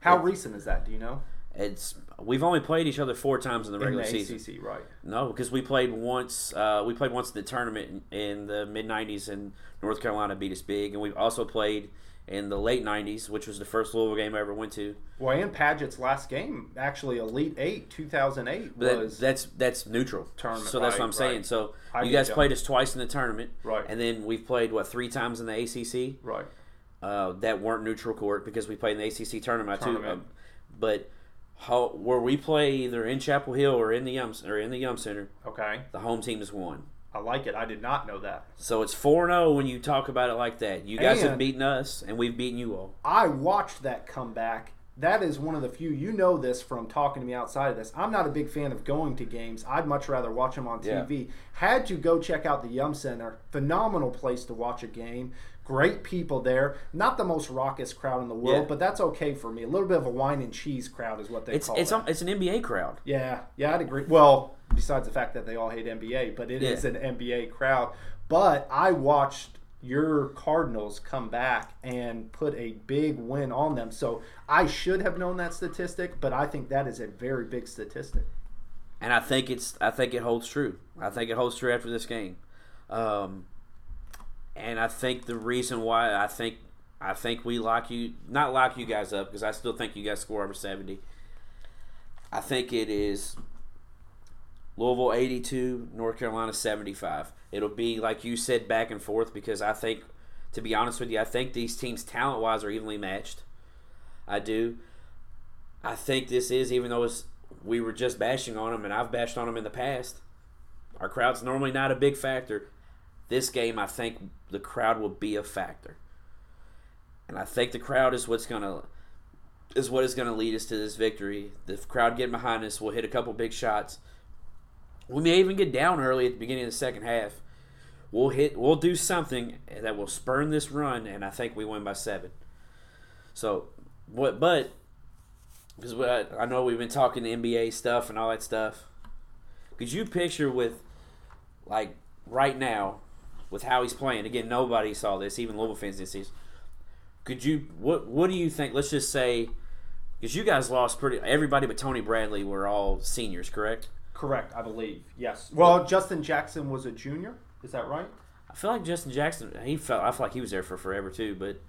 How recent is that? Do you know? It's we've only played each other four times in the In regular the season. ACC, right. No, because we played once. Uh, we played once in the tournament in, in the mid '90s, and North Carolina beat us big. And we've also played in the late '90s, which was the first Louisville game I ever went to. Well, and Padgett's last game, actually Elite Eight, 2008, But was that's that's neutral. Tournament, So that's right, what I'm saying. right. So I you guys played us twice in the tournament, Right. And then we've played what three times in the ACC right. uh, that weren't neutral court because we played in the ACC tournament, too. Tournament. Um, but how, where we play either in Chapel Hill or in the Yum or in the Yum Center, Okay. the home team has won. I like it. I did not know that. So it's 4 0 when you talk about it like that. You guys have beaten us, and we've beaten you all. I watched that comeback. That is one of the few. You know this from talking to me outside of this. I'm not a big fan of going to games. I'd much rather watch them on Yeah. TV. Had to go check out the Yum Center. Phenomenal place to watch a game. Great people there. Not the most raucous crowd in the world, Yeah. but that's okay for me. A little bit of a wine and cheese crowd is what they It's call it's it. it's an NBA crowd. Yeah, yeah, I'd agree. Well, besides the fact that they all hate NBA, but it is Yeah. an NBA crowd. But I watched your Cardinals come back and put a big win on them. So I should have known that statistic, but I think that is a very big statistic. and I think it's I think it holds true. I think it holds true after this game, um, and I think the reason why I think I think we lock you not lock you guys up because I still think you guys score over seventy. I think it is Louisville eighty two, North Carolina seventy five. It'll be like you said back and forth because I think, to be honest with you, I think these teams talent wise are evenly matched. I do. I think this is even though we were just bashing on them, and I've bashed on them in the past. Our crowd's normally not a big factor. This game, I think the crowd will be a factor, and I think the crowd is what's gonna is what is gonna lead us to this victory. The crowd getting behind us will hit a couple big shots. We may even get down early at the beginning of the second half. we'll hit. We'll do something that will spurn this run, and I think we win by seven. So, what? But because I, I know we've been talking NBA stuff and all that stuff. Could you picture with, like, right now, with how he's playing? Again, nobody saw this, even Louisville fans didn't see this. Could you? What? What do you think? Let's just say, because you guys lost pretty. Everybody but Tony Bradley were all seniors, correct? Correct, I believe. Yes. Well, Justin Jackson was a junior. Is that right? I feel like Justin Jackson. He felt. I feel like he was there for forever too. But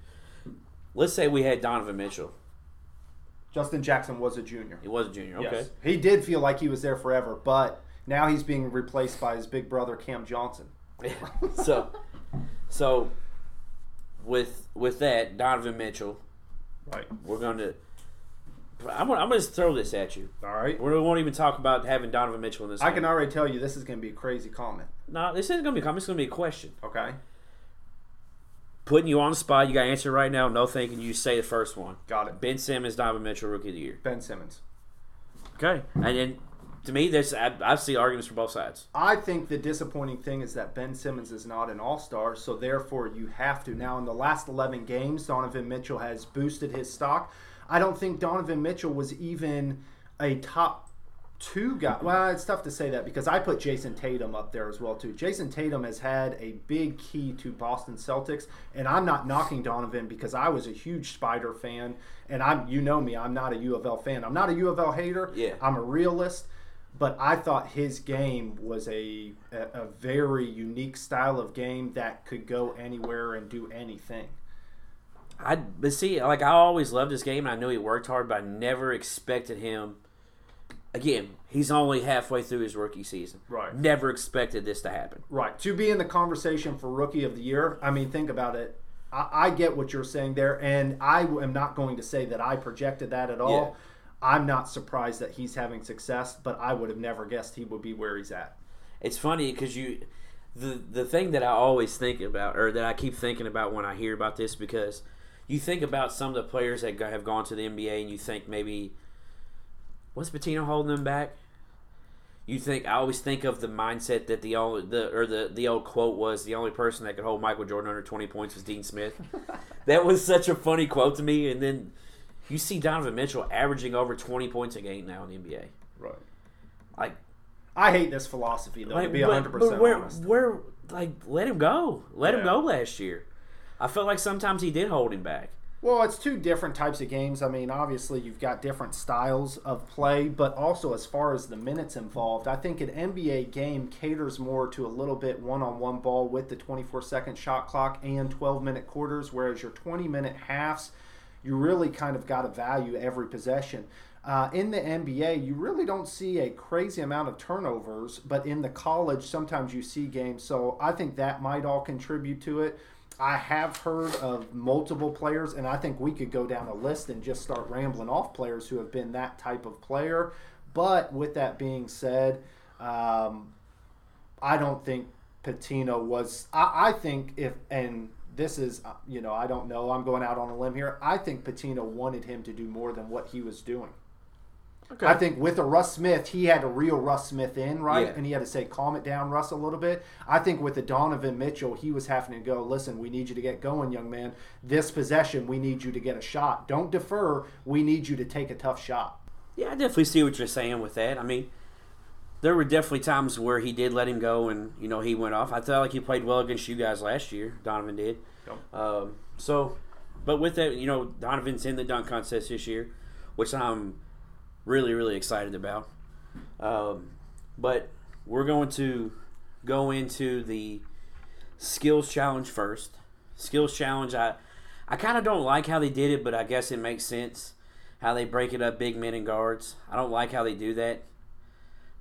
let's say we had Donovan Mitchell. Justin Jackson was a junior. He was a junior. Okay. Yes. He did feel like he was there forever, but now he's being replaced by his big brother Cam Johnson. *laughs* so, so with with that Donovan Mitchell, Right. we're going to. I'm gonna, I'm gonna just throw this at you. All right. We won't even talk about having Donovan Mitchell in this. I game. can already tell you this is going to be a crazy comment. No, this isn't gonna be a comment. It's gonna be a question. Okay. Putting you on the spot. You got to answer right now. No thinking. You say the first one. Got it. Ben Simmons, Donovan Mitchell, Rookie of the Year. Ben Simmons. Okay. And then to me, there's I, I see arguments for both sides. I think the disappointing thing is that Ben Simmons is not an all star, so therefore you have to. Now, in the last 11 games, Donovan Mitchell has boosted his stock. I don't think Donovan Mitchell was even a top two guy. Well, it's tough to say that because I put Jayson Tatum up there as well too. Jayson Tatum has had a big key to Boston Celtics, and I'm not knocking Donovan because I was a huge Spider fan, and I'm you know me, I'm not a U of L fan. I'm not a U of L hater. Yeah. I'm a realist. But I thought his game was a, a, a very unique style of game that could go anywhere and do anything. I but see, like I always loved this game, and I knew he worked hard, but I never expected him. Again, he's only halfway through his rookie season. Right. Never expected this to happen. Right. To be in the conversation for Rookie of the Year, I mean, think about it. I, I get what you're saying there, and I am not going to say that I projected that at all. Yeah. I'm not surprised that he's having success, but I would have never guessed he would be where he's at. It's funny because you, the the thing that I always think about, or that I keep thinking about when I hear about this, because you think about some of the players that have gone to the NBA, and you think maybe, what's Pitino holding them back? You think I always think of the mindset that the only the or the the old quote was the only person that could hold Michael Jordan under twenty points was Dean Smith. *laughs* that was such a funny quote to me, and then you see Donovan Mitchell averaging over twenty points a game now in the NBA. Right. Like I hate this philosophy, though, to be but- 100% but where, honest. Where, like, let him go. Let him go last year. I felt like sometimes he did hold him back. Well, it's two different types of games. I mean, obviously, you've got different styles of play, but also as far as the minutes involved, I think an NBA game caters more to a little bit one on one ball with the 24 second shot clock and 12 minute quarters, whereas your 20 minute halves, you really kind of got to value every possession. Uh, in the NBA, you really don't see a crazy amount of turnovers, but in the college, sometimes you see games. So I think that might all contribute to it. I have heard of multiple players, and I think we could go down a list and just start rambling off players who have been that type of player. But with that being said, um, I don't think Pitino was. I, I think if and this is uh, you know I don't know. I'm going out on a limb here. I think Pitino wanted him to do more than what he was doing. Okay. I think with a Russ Smith, he had to reel Russ Smith in, right? Yeah. And he had to say, calm it down, Russ, a little bit. I think with the Donovan Mitchell, he was having to go, listen, we need you to get going, young man. This possession, we need you to get a shot. Don't defer. We need you to take a tough shot. Yeah, I definitely see what you're saying with that. I mean, there were definitely times where he did let him go, and you know he went off. I felt like he played well against you guys last year. Donovan did. Um, so, but with that, you know, Donovan's in the dunk contest this year, which I'm really, really excited about. Um, but we're going to go into the skills challenge first. Skills challenge, I, I kind of don't like how they did it, but I guess it makes sense how they break it up, big men and guards. I don't like how they do that,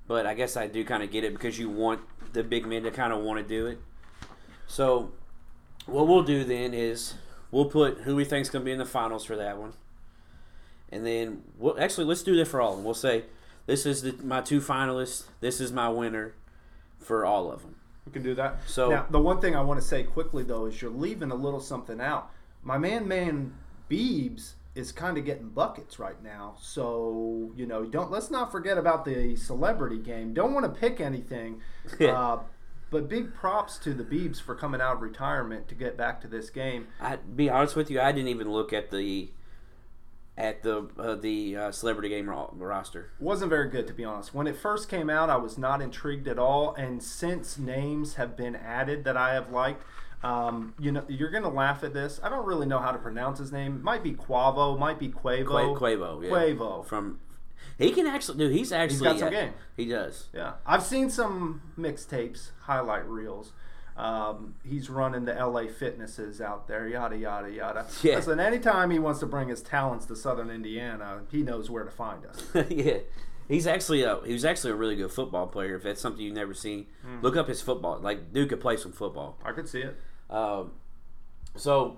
but I guess I do kind of get it because you want the big men to kind of want to do it. So, what we'll do then is we'll put who we think's going to be in the finals for that one, and then we'll actually let's do that for all of them. We'll say this is the, my two finalists. This is my winner for all of them. We can do that. So- now, the one thing I want to say quickly though is you're leaving a little something out. My man, man, Beebs is kind of getting buckets right now. So you know, don't let's not forget about the celebrity game. Don't want to pick anything. *laughs* Uh, But big props to the Beebs for coming out of retirement to get back to this game. I be honest with you, I didn't even look at the at the uh, the uh, celebrity game ro- roster. Wasn't very good to be honest. When it first came out, I was not intrigued at all. And since names have been added that I have liked, um, you know, you're gonna laugh at this. I don't really know how to pronounce his name. Might be Quavo, might be Quavo. Qua- Quavo, yeah. Quavo. from he can actually do. He's actually got some game. He does. Yeah, I've seen some mixtapes, highlight reels. Um, he's running the LA fitnesses out there, yada yada yada. *laughs* Yeah. Listen, anytime he wants to bring his talents to Southern Indiana, he knows where to find us. *laughs* yeah. He's actually a he was actually a really good football player. If that's something you've never seen, Hmm. look up his football. Like dude could play some football. I could see it. Um, so,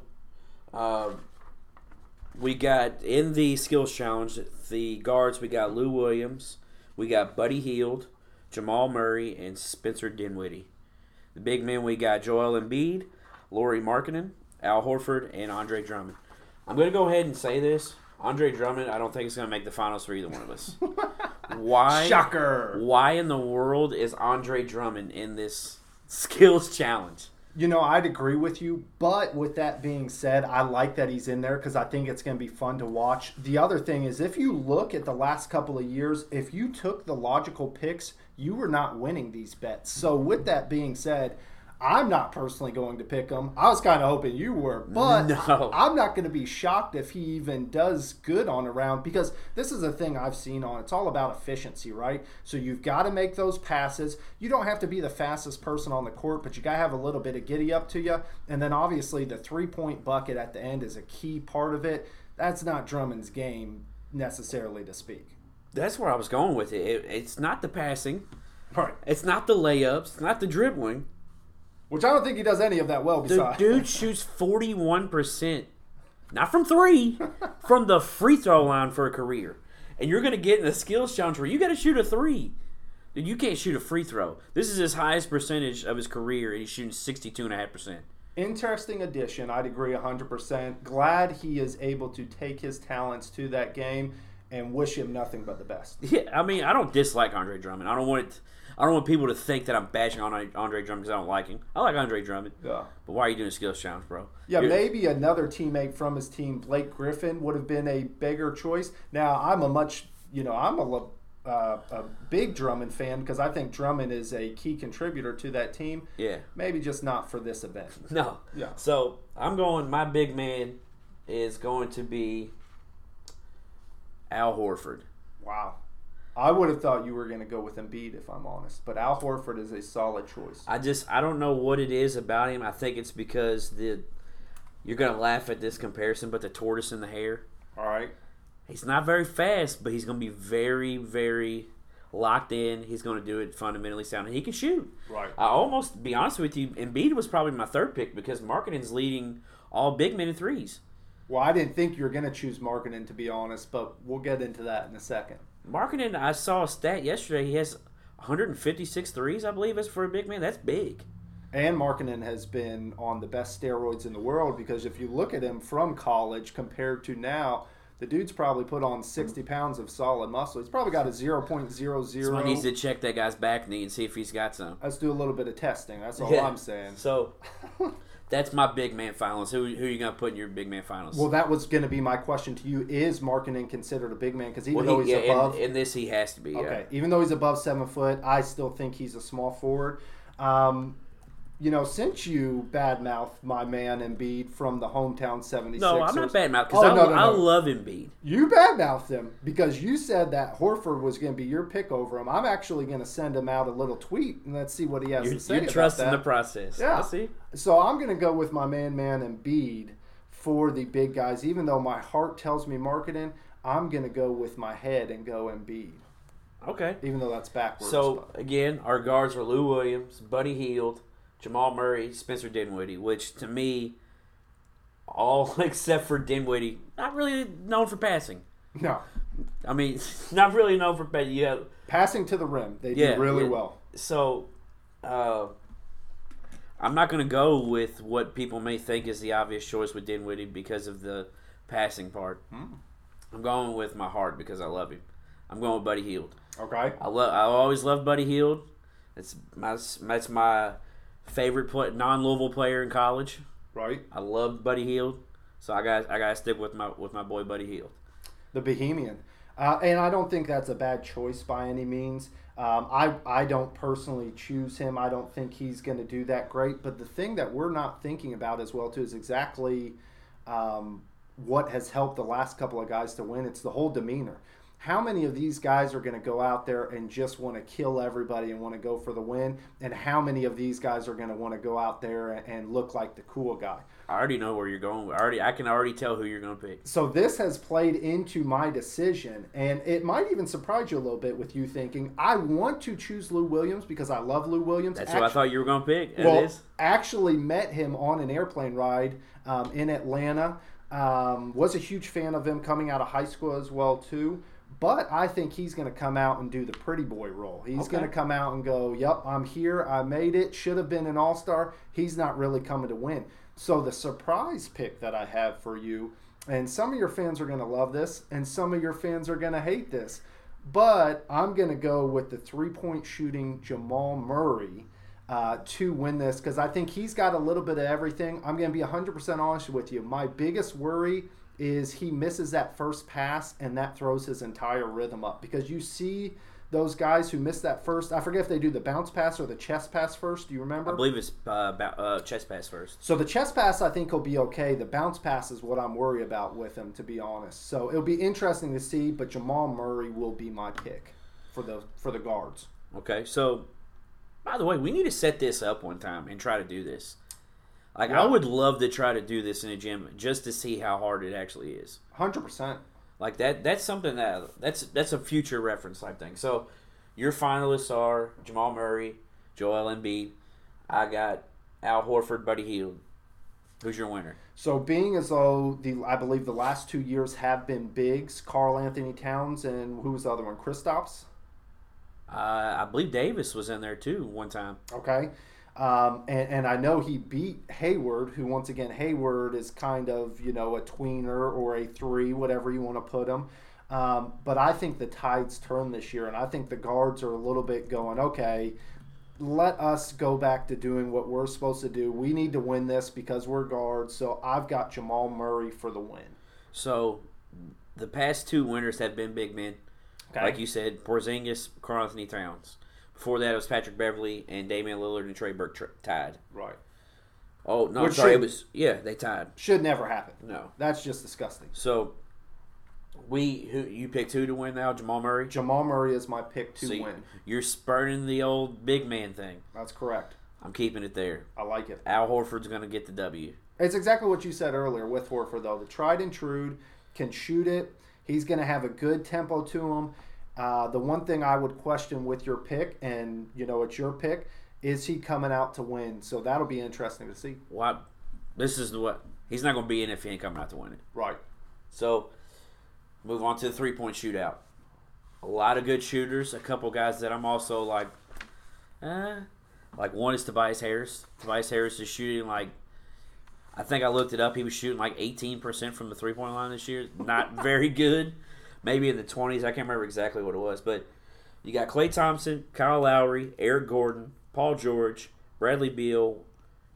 uh, we got in the skills challenge the guards. We got Lou Williams, we got Buddy Hield, Jamal Murray, and Spencer Dinwiddie. The big men we got Joel Embiid, Lauri Markkanen, Al Horford, and Andre Drummond. I'm going to go ahead and say this: Andre Drummond. I don't think is going to make the finals for either one of us. *laughs* Why? Shocker. Why in the world is Andre Drummond in this skills challenge? You know, I'd agree with you, but with that being said, I like that he's in there because I think it's going to be fun to watch. The other thing is, if you look at the last couple of years, if you took the logical picks, you were not winning these bets. So, with that being said, I'm not personally going to pick him. I was kind of hoping you were, but *laughs* No. I'm not going to be shocked if he even does good on a round because this is a thing I've seen on. It's all about efficiency, right? So you've got to make those passes. You don't have to be the fastest person on the court, but you got to have a little bit of giddy up to you. And then obviously the three point bucket at the end is a key part of it. That's not Drummond's game necessarily to speak. That's where I was going with it. it it's not the passing. Right. It's not the layups. It's not the dribbling. Which I don't think he does any of that well Besides, The dude shoots 41%, not from three, *laughs* from the free throw line for a career. And you're going to get in a skills challenge where you got to shoot a three. Dude, you can't shoot a free throw. This is his highest percentage of his career, and he's shooting 62.5%. Interesting addition. I'd agree 100%. Glad he is able to take his talents to that game and wish him nothing but the best. Yeah, I mean, I don't dislike Andre Drummond. I don't want it. I don't want people to think that I'm bashing on Andre Drummond because I don't like him. I like Andre Drummond. Yeah. But why are you doing a skills challenge, bro? Yeah, You're- maybe another teammate from his team, Blake Griffin, would have been a bigger choice. Now, I'm a much, you know, I'm a, uh, a big Drummond fan because I think Drummond is a key contributor to that team. Yeah. Maybe just not for this event. *laughs* No. Yeah. So I'm going. My big man is going to be Al Horford. Wow. I would have thought you were going to go with Embiid, if I'm honest. But Al Horford is a solid choice. I just I don't know what it is about him. I think it's because the you're gonna laugh at this comparison, but the tortoise and the hare. All right. He's not very fast, but he's gonna be very very locked in. He's gonna do it fundamentally sound, and he can shoot. Right. I almost be honest with you, Embiid was probably my third pick because Markkanen's leading all big men in threes. Well, I didn't think you were going to choose Markkanen, to be honest, but we'll get into that in a second. Markkanen, I saw a stat yesterday. He has 156 threes, I believe, is for a big man. That's big. And Markkanen has been on the best steroids in the world because if you look at him from college compared to now, the dude's probably put on 60 pounds of solid muscle. He's probably got a 0.00. Someone needs to check that guy's back knee and see if he's got some. Let's do a little bit of testing. That's all Yeah. I'm saying. So *laughs* that's my big man finals. Who who are you gonna put in your big man finals? Well, that was going to be my question to you. Is Markkanen considered a big man? Because even Well, though he- he's yeah, above, in, in this he has to be. Yeah. Okay, even though he's above seven foot, I still think he's a small forward. Um, you know, since you badmouth my man Embiid from the hometown 76ers. No, I'm not bad mouth because Oh, I, no, no, I no. love Embiid. You badmouthed him because you said that Horford was going to be your pick over him. I'm actually going to send him out a little tweet and let's see what he has You're, to say you're about trusting that. the process. Yeah. I see. So I'm going to go with my man, man Embiid for the big guys. Even though my heart tells me Markkanen, I'm going to go with my head and go Embiid. Okay. Even though that's backwards. So but- again, our guards are Lou Williams, Buddy Hield, Jamal Murray, Spencer Dinwiddie, which to me, all *laughs* except for Dinwiddie, not really known for passing. no. I mean, *laughs* not really known for passing. Yeah. Passing to the rim, they Yeah, do really well. So, uh, I'm not going to go with what people may think is the obvious choice with Dinwiddie because of the passing part. Hmm. I'm going with my heart because I love him. I'm going with Buddy Hield. Okay. I love. I always loved Buddy Hield. That's my that's my favorite play, non-Louisville player in college. Right. I love Buddy Hield, so I got I got to stick with my with my boy Buddy Hield. The Bahamian. Uh, and I don't think that's a bad choice by any means. Um, I, I don't personally choose him. I don't think he's going to do that great. But the thing that we're not thinking about as well too is exactly um, what has helped the last couple of guys to win. It's the whole demeanor. How many of these guys are going to go out there and just want to kill everybody and want to go for the win? And how many of these guys are going to want to go out there and look like the cool guy? I already know where you're going. I already I can already tell who you're going to pick. So this has played into my decision, and it might even surprise you a little bit with you thinking I want to choose Lou Williams because I love Lou Williams. That's Actu- who I thought you were going to pick. It well, is. actually met him on an airplane ride um, in Atlanta. Um, was a huge fan of him coming out of high school as well too. But I think he's going to come out and do the pretty boy role. He's okay. going to come out and go, "Yep, I'm here. I made it. Should have been an all star. He's not really coming to win." So the surprise pick that I have for you, and some of your fans are going to love this, and some of your fans are going to hate this, but I'm going to go with the three point shooting Jamal Murray. Uh, to win this because I think he's got a little bit of everything. I'm going to be 100% honest with you. My biggest worry is he misses that first pass and that throws his entire rhythm up because you see those guys who miss that first. I forget if they do the bounce pass or the chest pass first. Do you remember? I believe it's uh, uh, chest pass first. So the chest pass, I think, will be okay. The bounce pass is what I'm worried about with him, to be honest. So it'll be interesting to see. But Jamal Murray will be my pick for the for the guards. Okay. So, by the way, we need to set this up one time and try to do this. Like I would love to try to do this in a gym just to see how hard it actually is. Hundred percent. Like that. That's something that that's that's a future reference type thing. So, your finalists are Jamal Murray, Joel Embiid. I got Al Horford, Buddy Hield. Who's your winner? So, being as though the I believe the last two years have been bigs, Karl-Anthony Towns and who was the other one? Kristaps. Uh, I believe Davis was in there too one time. Okay. Um, and, and I know he beat Hayward, who once again Hayward is kind of you know a tweener or a three, whatever you want to put him. Um, but I think the tides turn this year, and I think the guards are a little bit going okay. Let us go back to doing what we're supposed to do. We need to win this because we're guards. So I've got Jamal Murray for the win. So the past two winners have been big men. Okay. Like you said, Porzingis, Karl-Anthony Towns. Before that, it was Patrick Beverley and Damian Lillard and Trey Burke tra- tied. Right. Oh no, Which sorry, should, it was yeah they tied. Should never happen. No, that's just disgusting. So we who you picked who to win now? Jamal Murray. Jamal Murray is my pick to so win. You're spurning the old big man thing. That's correct. I'm keeping it there. I like it. Al Horford's going to get the W. It's exactly what you said earlier with Horford, though. The tried and true can shoot it. He's going to have a good tempo to him. Uh, the one thing I would question with your pick, and you know it's your pick, is he coming out to win? So that'll be interesting to see. What? This is the what? He's not going to be in if he ain't coming out to win it. Right. So move on to the three point shootout. A lot of good shooters. A couple guys that I'm also like, eh. Like one is Tobias Harris. Tobias Harris is shooting like I think I looked it up. He was shooting like 18% from the three point line this year. Not *laughs* very good maybe in the 20s. I can't remember exactly what it was, but you got Klay Thompson, Kyle Lowry, Eric Gordon, Paul George, Bradley Beal,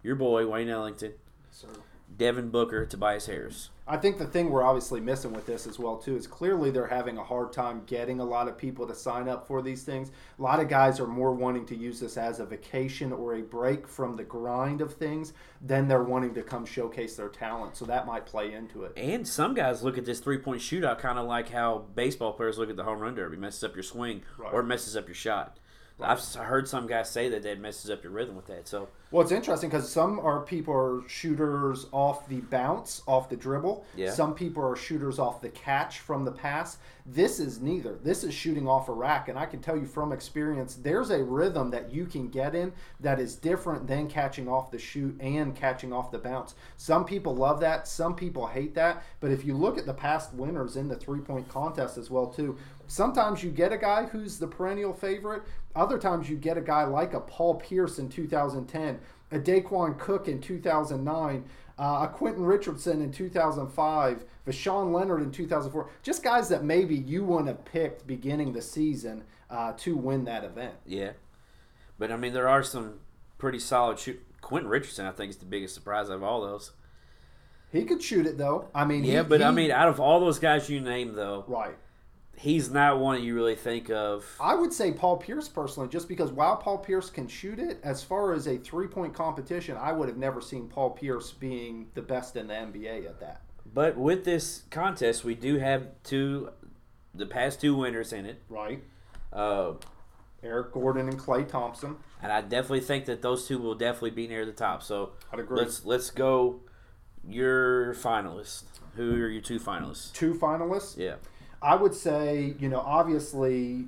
your boy Wayne Ellington, Sir. Devin Booker, Tobias Harris. I think the thing we're obviously missing with this as well too is clearly they're having a hard time getting a lot of people to sign up for these things. A lot of guys are more wanting to use this as a vacation or a break from the grind of things than they're wanting to come showcase their talent. So that might play into it. And some guys look at this three point shootout kind of like how baseball players look at the home run derby, messes up your swing right. or messes up your shot. I've heard some guys say that that messes up your rhythm with that. So well, it's interesting because some are people are shooters off the bounce, off the dribble. Yeah. Some people are shooters off the catch from the pass. This is neither. This is shooting off a rack, and I can tell you from experience, there's a rhythm that you can get in that is different than catching off the shoot and catching off the bounce. Some people love that. Some people hate that. But if you look at the past winners in the three point contest as well too, sometimes you get a guy who's the perennial favorite. Other times you get a guy like a Paul Pierce in 2010, a Daequan Cook in 2009, uh, a Quentin Richardson in 2005, Voshon Lenard in 2004. Just guys that maybe you wouldn't have picked beginning the season uh, to win that event. Yeah. But I mean, there are some pretty solid shoot. Quentin Richardson, I think, is the biggest surprise of all those. He could shoot it though. I mean, Yeah, he- but I mean, out of all those guys you named, though, right. He's not one you really think of. I would say Paul Pierce personally, just because while Paul Pierce can shoot it, as far as a three point competition, I would have never seen Paul Pierce being the best in the NBA at that. But with this contest, we do have two, the past two winners in it. Right. Uh, Eric Gordon and Klay Thompson. and I definitely think that those two will definitely be near the top. So I'd agree. let's let's go. Your finalists. Who are your two finalists? Two finalists. Yeah. I would say, you know, obviously,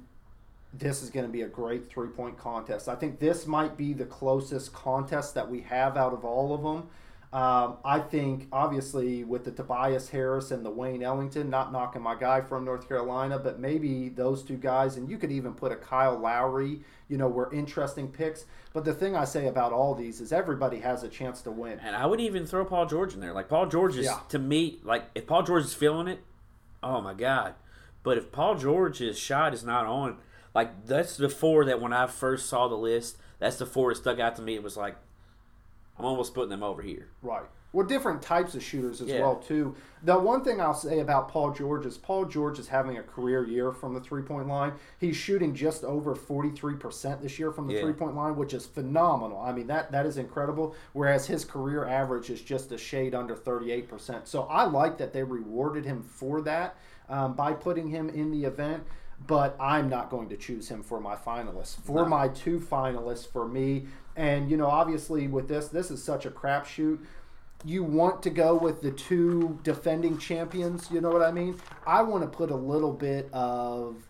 this is going to be a great three point contest. I think this might be the closest contest that we have out of all of them. Um, I think, obviously, with the Tobias Harris and the Wayne Ellington, not knocking my guy from North Carolina, but maybe those two guys, and you could even put a Kyle Lowry, you know, were interesting picks. But the thing I say about all these is everybody has a chance to win. And I would even throw Paul George in there. Like Paul George is Yeah. to me like if Paul George is feeling it, oh my god. But if Paul George's shot is not on, like that's the four that when I first saw the list, that's the four that stuck out to me. It was like I'm almost putting them over here. Right. Well, different types of shooters as Yeah. well too. The one thing I'll say about Paul George is Paul George is having a career year from the three point line. He's shooting just over forty three percent this year from the Yeah. three point line, which is phenomenal. I mean that that is incredible. Whereas his career average is just a shade under thirty eight percent. So I like that they rewarded him for that um, by putting him in the event. But I'm not going to choose him for my finalists. For No. my two finalists, for me, and you know, obviously with this, this is such a crapshoot you want to go with the two defending champions. You know what I mean? I want to put a little bit of,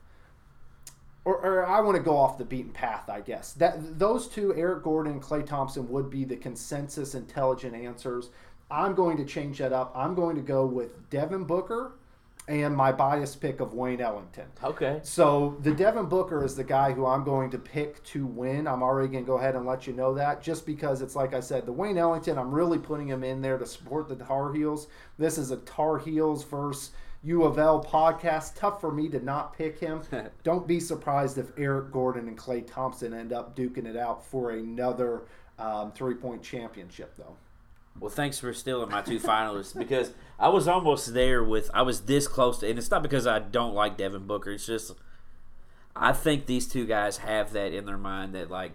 or, or I want to go off the beaten path. I guess that those two, Eric Gordon and Klay Thompson, would be the consensus intelligent answers. I'm going to change that up. I'm going to go with Devin Booker and my bias pick of Wayne Ellington. Okay. So the Devin Booker is the guy who I'm going to pick to win. I'm already going to go ahead and let you know that, just because it's like I said, the Wayne Ellington. I'm really putting him in there to support the Tar Heels. This is a Tar Heels versus U of L podcast. Tough for me to not pick him. *laughs* Don't be surprised if Eric Gordon and Klay Thompson end up duking it out for another um, three point championship, though. Well, thanks for stealing my two finalists because I was almost there with I was this close to, and it's not because I don't like Devin Booker. It's just I think these two guys have that in their mind that like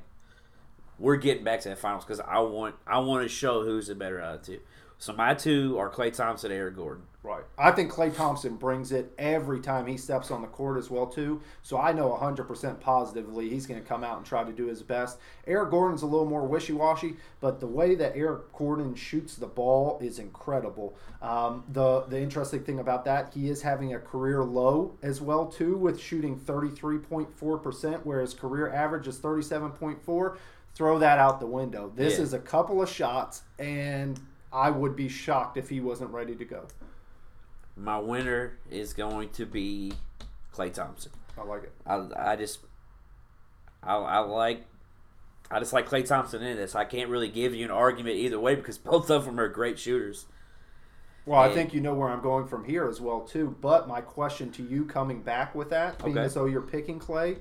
we're getting back to that finals because I want I want to show who's the better out of the two. So my two are Klay Thompson, and Eric Gordon. Right. I think Klay Thompson brings it every time he steps on the court as well too. So I know 100% positively he's going to come out and try to do his best. Eric Gordon's a little more wishy-washy, but the way that Eric Gordon shoots the ball is incredible. Um, the the interesting thing about that, he is having a career low as well too with shooting 33.4%, whereas career average is 37.4. Throw that out the window. This Yeah. is a couple of shots and I would be shocked if he wasn't ready to go. My winner is going to be Klay Thompson. I like it. I, I just I, I like I just like Klay Thompson in this. I can't really give you an argument either way because both of them are great shooters. Well, I think you know where I'm going from here as well too. But my question to you, coming back with that, being Okay. as though you're picking Klay,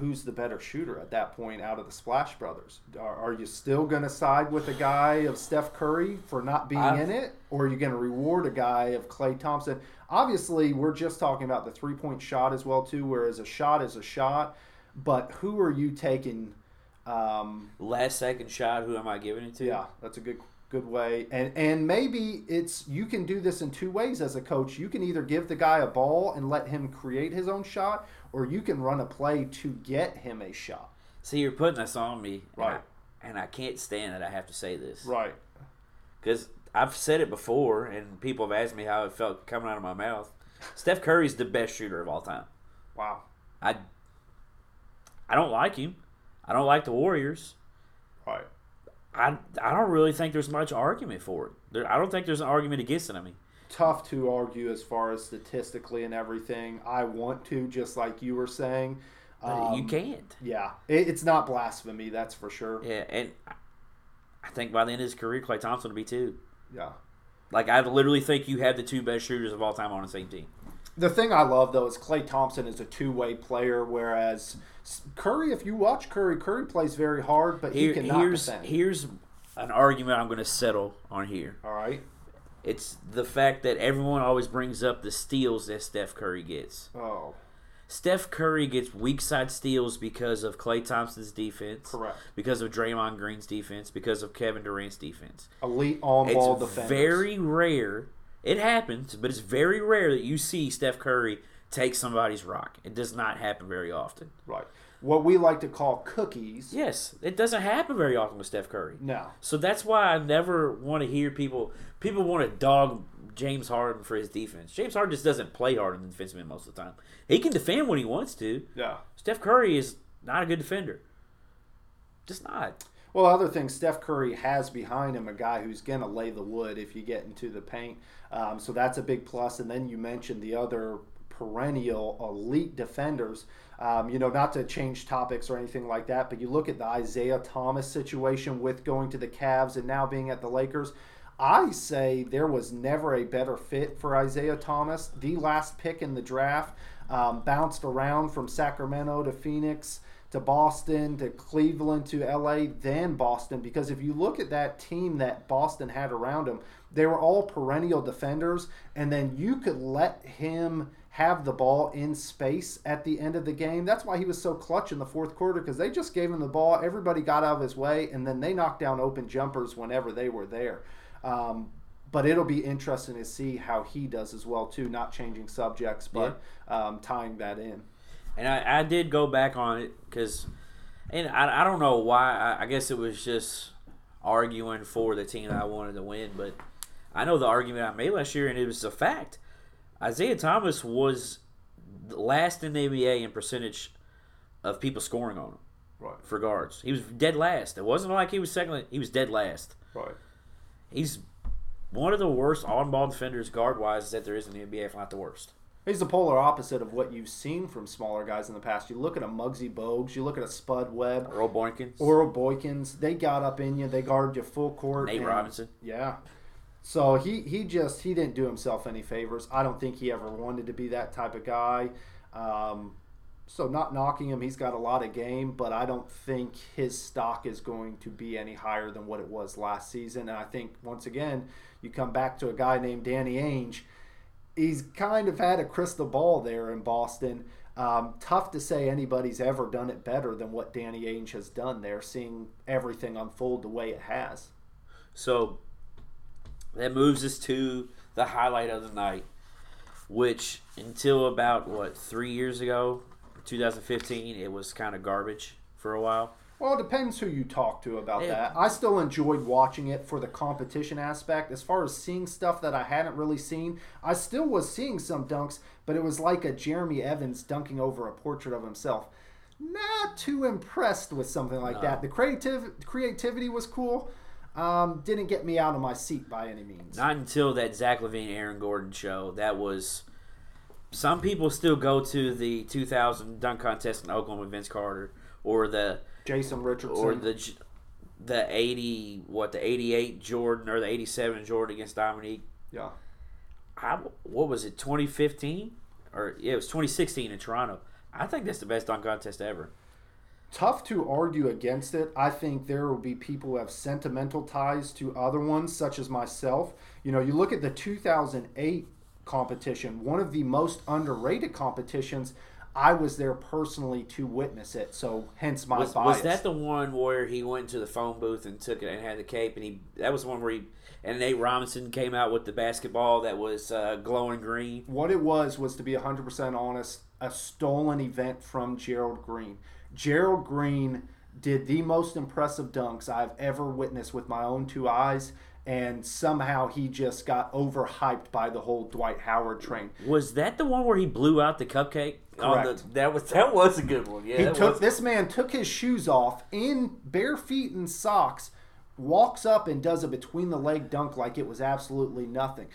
who's the better shooter at that point out of the Splash Brothers? Are, are you still going to side with a guy of Steph Curry for not being I've- in it, or are you going to reward a guy of Klay Thompson? Obviously, we're just talking about the three point shot as well too. Whereas a shot is a shot, but who are you taking? Um, Last second shot, who am I giving it to? yeah, that's a good good way. And and maybe it's you can do this in two ways as a coach. You can either give the guy a ball and let him create his own shot, or you can run a play to get him a shot. See, you're putting this on me, and Right. I, and I can't stand that I have to say this Right. because I've said it before, and people have asked me how it felt coming out of my mouth. Steph Curry's the best shooter of all time. Wow. I I don't like him. I don't like the Warriors. Right. I, I don't really think there's much argument for it. There, I don't think there's an argument against it. I mean, Tough to argue as far as statistically and everything. I want to, just like you were saying. but you Um, can't. Yeah, it, it's not blasphemy. That's for sure. Yeah, and I- I think by the end of his career, Klay Thompson will be too. Yeah. Like I literally think you have the two best shooters of all time on the same team. The thing I love though is Klay Thompson is a two way player, whereas Curry, if you watch Curry, Curry plays very hard, but he Here, cannot here's defend. here's an argument I'm going to settle on here. All right. It's the fact that everyone always brings up the steals that Steph Curry gets. Oh, Steph Curry gets weak side steals because of Klay Thompson's defense, correct. because of Draymond Green's defense, because of Kevin Durant's defense. Elite on ball defense. It's very rare. It happens, but it's very rare that you see Steph Curry take somebody's rock. It does not happen very often. right. What we like to call cookies. Yes, it doesn't happen very often with Steph Curry. No. So that's why I never want to hear people. People want to dog James Harden for his defense. James Harden just doesn't play hard in the defensive end most of the time. He can defend when he wants to. Yeah. Steph Curry is not a good defender. Just not. Well, other thing, Steph Curry has behind him a guy who's going to lay the wood if you get into the paint. Um, so that's a big plus. And then you mentioned the other perennial elite defenders. Um, you know, not to change topics or anything like that, but you look at the Isaiah Thomas situation with going to the Cavs and now being at the Lakers. I say there was never a better fit for Isaiah Thomas. The last pick in the draft um, bounced around from Sacramento to Phoenix to Boston to Cleveland to LA, then Boston. Because if you look at that team that Boston had around him, they were all perennial defenders, and then you could let him have the ball in space at the end of the game. That's why he was so clutch in the fourth quarter because they just gave him the ball. Everybody got out of his way, and then they knocked down open jumpers whenever they were there. Um, but it'll be interesting to see how he does as well too. Not changing subjects, but um, tying that in. And I, I did go back on it because, and I, I don't know why. I, I guess it was just arguing for the team that I wanted to win. But I know the argument I made last year, and it was a fact. Isaiah Thomas was last in the NBA in percentage of people scoring on him Right, for guards. He was dead last. It wasn't like he was second. He was dead last. right. He's one of the worst on-ball defenders guard-wise that there is in the NBA, if not the worst. He's the polar opposite of what you've seen from smaller guys in the past. You look at a Muggsy Bogues, you look at a Spud Webb, Earl Boykins, or a Boykins. They got up in you. They guarded you full court. Nate and- Robinson. Yeah. So he he just he didn't do himself any favors. I don't think he ever wanted to be that type of guy. Um, so not knocking him, he's got a lot of game, but I don't think his stock is going to be any higher than what it was last season. And I think once again, you come back to a guy named Danny Ainge. He's kind of had a crystal ball there in Boston. Um, tough to say anybody's ever done it better than what Danny Ainge has done there, seeing everything unfold the way it has. So that moves us to the highlight of the night, which until about what three years ago, 2015, it was kind of garbage for a while. Well, it depends who you talk to about Yeah. that. I still enjoyed watching it for the competition aspect. As far as seeing stuff that I hadn't really seen, I still was seeing some dunks, but it was like a Jeremy Evans dunking over a portrait of himself. Not too impressed with something like that. The creative creativity was cool. Um, didn't get me out of my seat by any means. Not until that Zach LaVine, Aaron Gordon show. That was. Some people still go to the 2000 dunk contest in Oakland with Vince Carter, or the Jason Richardson. or the the 80 what the 88 Jordan or the 87 Jordan against Dominique. yeah. I, what was it 2015 or yeah it was 2016 in Toronto. I think that's the best dunk contest ever. Tough to argue against it. I think there will be people who have sentimental ties to other ones, such as myself. You know, you look at the 2008 competition, one of the most underrated competitions. I was there personally to witness it, so hence my Was, bias. was that the one where he went to the phone booth and took it and had the cape and he that was the one where he and Nate Robinson came out with the basketball that was uh, glowing green. What it was was to be 100% honest, a stolen event from Gerald Green. Gerald Green did the most impressive dunks I've ever witnessed with my own two eyes, and somehow he just got overhyped by the whole Dwight Howard train. Was that the one where he blew out the cupcake? Oh, on Correct. the, that was that was a good one. Yeah, He took was- this man took his shoes off in bare feet and socks, walks up and does a between the leg dunk like it was absolutely nothing.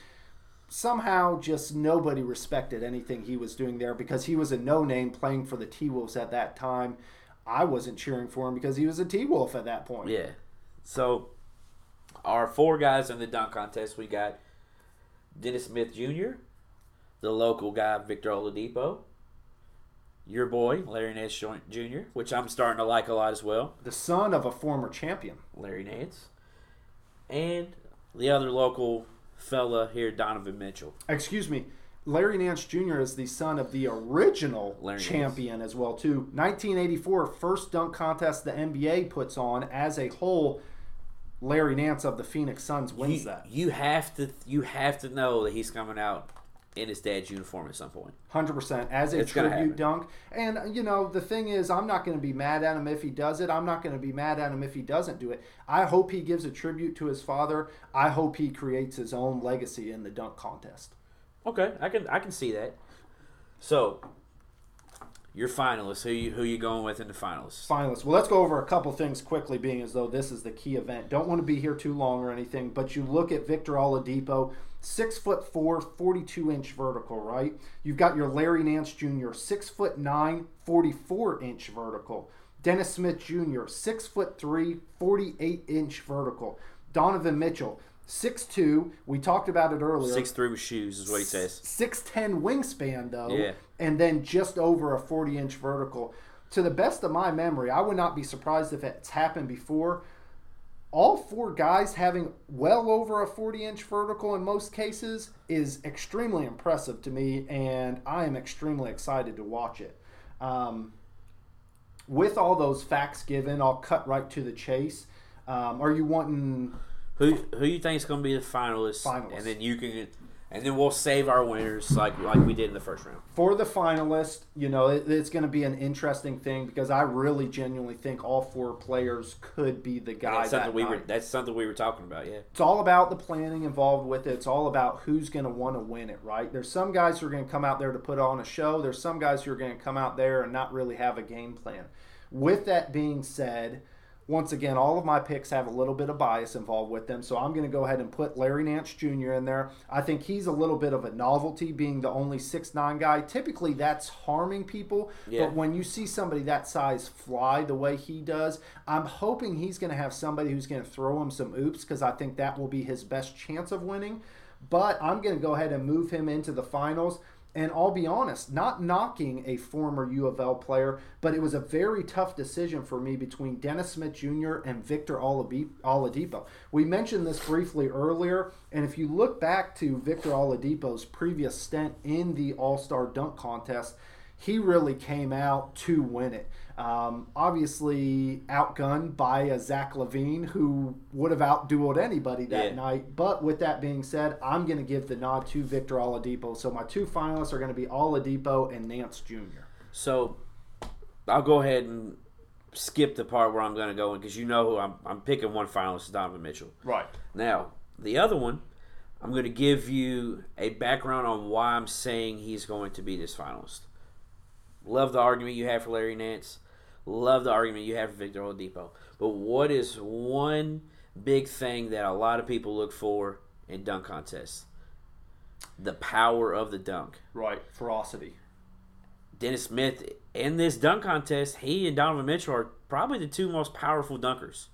Somehow, just nobody respected anything he was doing there because he was a no name playing for the T Wolves at that time. I wasn't cheering for him because he was a T Wolf at that point. Yeah. So, our four guys in the dunk contest, we got Dennis Smith Jr., the local guy Victor Oladipo, your boy Larry Nance Jr., which I'm starting to like a lot as well. The son of a former champion, Larry Nance, and the other local fella here, Donovan Mitchell. Excuse me. Larry Nance Jr. is the son of the original Larry champion as well too. 1984 first dunk contest the NBA puts on as a whole. Larry Nance of the Phoenix Suns wins You, that. you have to you have to know that he's coming out in his dad's uniform at some point. Hundred percent as a It's tribute dunk, and you know the thing is, I'm not going to be mad at him if he does it. I'm not going to be mad at him if he doesn't do it. I hope he gives a tribute to his father. I hope he creates his own legacy in the dunk contest. Okay, I can I can see that. So, your finalists, who you who you going with in the finalists? Finalists. Well, let's go over a couple things quickly, being as though this is the key event. Don't want to be here too long or anything, but you look at Victor Oladipo, six foot four, 42 inch vertical, right? You've got your Larry Nance Jr., six foot nine, 44 inch vertical. Dennis Smith Jr., six foot three, 48 inch vertical. Donovan Mitchell, six two. We talked about it earlier. Six three with shoes is what he says. 6'10 wingspan though Yeah. and then just over a 40 inch vertical to the best of my memory i would not be surprised if it's happened before all four guys having well over a 40 inch vertical in most cases is extremely impressive to me and i am extremely excited to watch it um, with all those facts given i'll cut right to the chase um, are you wanting Who who you think is going to be the finalists? Finalists. and then you can, and then we'll save our winners like like we did in the first round. for the finalist, you know, it, it's going to be an interesting thing because I really genuinely think all four players could be the guy That's something that we night. were that's something we were talking about. Yeah. It's all about the planning involved with it. It's all about who's going to want to win it, right? There's some guys who are going to come out there to put on a show. There's some guys who are going to come out there and not really have a game plan. With that being said, once again, all of my picks have a little bit of bias involved with them, so I'm going to go ahead and put Larry Nance Jr. in there. I think he's a little bit of a novelty, being the only six nine guy. Typically, that's harming people, Yeah. but when you see somebody that size fly the way he does, I'm hoping he's going to have somebody who's going to throw him some oops because I think that will be his best chance of winning. But I'm going to go ahead and move him into the finals. And I'll be honest, not knocking a former U of L player, but it was a very tough decision for me between Dennis Smith Jr. and Victor Oladipo. We mentioned this briefly earlier, and if you look back to Victor Oladipo's previous stint in the All Star Dunk Contest, he really came out to win it. Um, obviously, outgunned by a Zach LaVine, who would have outdueled anybody that Yeah. night. But with that being said, I'm going to give the nod to Victor Oladipo. So my two finalists are going to be Oladipo and Nance Jr. So I'll go ahead and skip the part where I'm going to go in because you know who I'm. I'm picking one finalist, Donovan Mitchell. Right. Now, the other one, I'm going to give you a background on why I'm saying he's going to be this finalist. Love the argument you have for Larry Nance. Love the argument you have for Victor Oladipo. But what is one big thing that a lot of people look for in dunk contests? The power of the dunk. Right. Ferocity. Dennis Smith in this dunk contest, he and Donovan Mitchell are probably the two most powerful dunkers.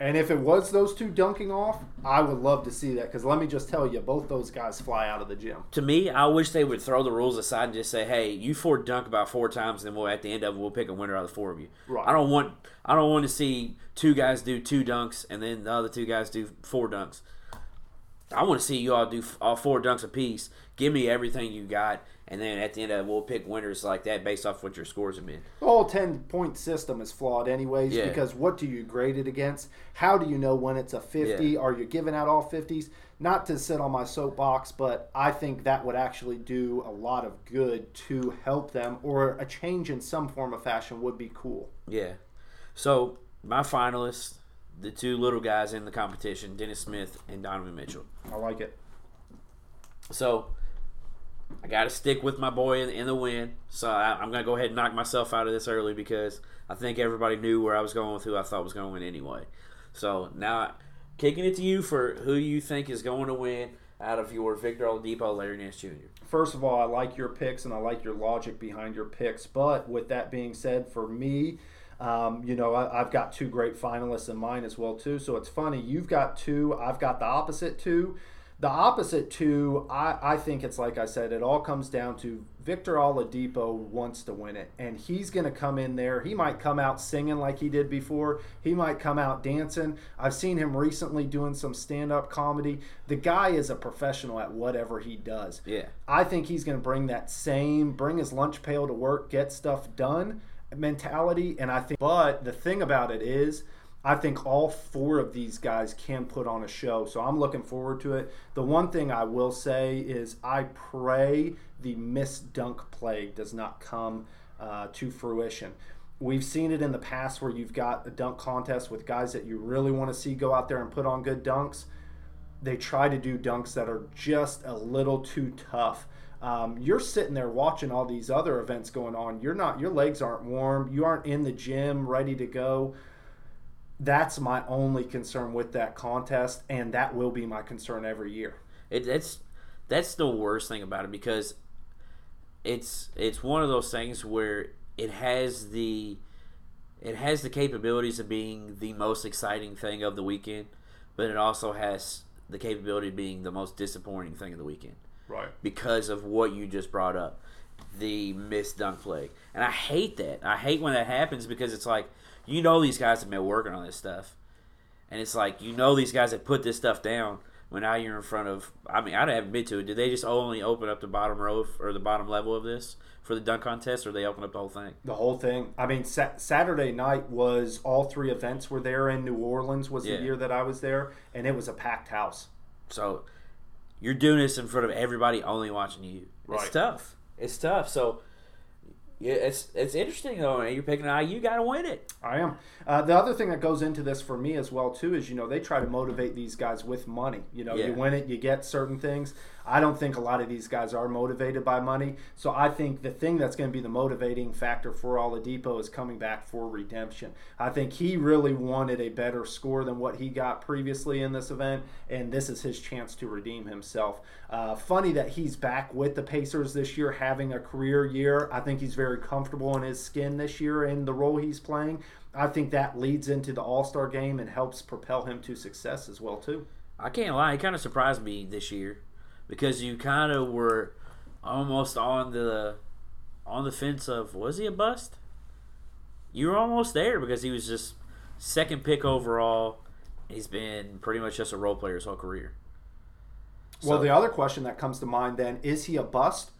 And if it was those two dunking off, I would love to see that because let me just tell you, both those guys fly out of the gym. To me, I wish they would throw the rules aside and just say, "Hey, you four dunk about four times, and then we'll at the end of it we'll pick a winner out of the four of you." Right. I don't want I don't want to see two guys do two dunks and then the other two guys do four dunks. I want to see you all do all four dunks apiece. Give me everything you got, and then at the end of it, we'll pick winners like that based off what your scores have been. The whole 10 point system is flawed, anyways, Yeah. because what do you grade it against? How do you know when it's a 50? Yeah. Are you giving out all 50s? Not to sit on my soapbox, but I think that would actually do a lot of good to help them, or a change in some form of fashion would be cool. Yeah. So my finalists, the two little guys in the competition, Dennis Smith and Donovan Mitchell. I like it. So I got to stick with my boy in, in the win. So I, I'm going to go ahead and knock myself out of this early because I think everybody knew where I was going with who I thought was going to win anyway. So now kicking it to you for who you think is going to win out of your Victor Oladipo, Larry Nance Jr. First of all, I like your picks and I like your logic behind your picks. But with that being said, for me, um, you know, I, I've got two great finalists in mind as well too. So it's funny you've got two, I've got the opposite two. The opposite to I, I think it's like I said, it all comes down to Victor Oladipo wants to win it, and he's going to come in there. He might come out singing like he did before. He might come out dancing. I've seen him recently doing some stand-up comedy. The guy is a professional at whatever he does. Yeah. I think he's going to bring that same, bring his lunch pail to work, get stuff done mentality. And I think, but the thing about it is, I think all four of these guys can put on a show. So I'm looking forward to it. The one thing I will say is I pray the miss dunk plague does not come uh, to fruition. We've seen it in the past where you've got a dunk contest with guys that you really want to see go out there and put on good dunks. They try to do dunks that are just a little too tough. Um, you're sitting there watching all these other events going on. You're not, your legs aren't warm. You aren't in the gym ready to go that's my only concern with that contest, and that will be my concern every year. It, that's that's the worst thing about it because it's it's one of those things where it has the it has the capabilities of being the most exciting thing of the weekend, but it also has the capability of being the most disappointing thing of the weekend. Right. Because of what you just brought up, the missed dunk flag, and I hate that. I hate when that happens because it's like you know these guys have been working on this stuff, and it's like you know these guys have put this stuff down. When now you're in front of, I mean, I haven't been to it. Did they just only open up the bottom row or the bottom level of this for the dunk contest, or they open up the whole thing? The whole thing. I mean, sa- Saturday night was all three events were there in New Orleans. Was Yeah. the year that I was there, and it was a packed house. So you're doing this in front of everybody only watching you. It's tough. It's tough. So yeah, it's it's interesting though. You're picking an IU, you got to win it. I am. Uh, the other thing that goes into this for me as well too is you know they try to motivate these guys with money. You know, Yeah. you win it, you get certain things. I don't think a lot of these guys are motivated by money. So I think the thing that's going to be the motivating factor for Oladipo is coming back for redemption. I think he really wanted a better score than what he got previously in this event, and this is his chance to redeem himself. Uh, funny that he's back with the Pacers this year, having a career year. I think he's very comfortable in his skin this year in the role he's playing. I think that leads into the All Star game and helps propel him to success as well too. I can't lie, it kind of surprised me this year because you kind of were almost on the on the fence of was he a bust? You were almost there because he was just second pick overall. He's been pretty much just a role player his whole career. well, the other question that comes to mind then is he a bust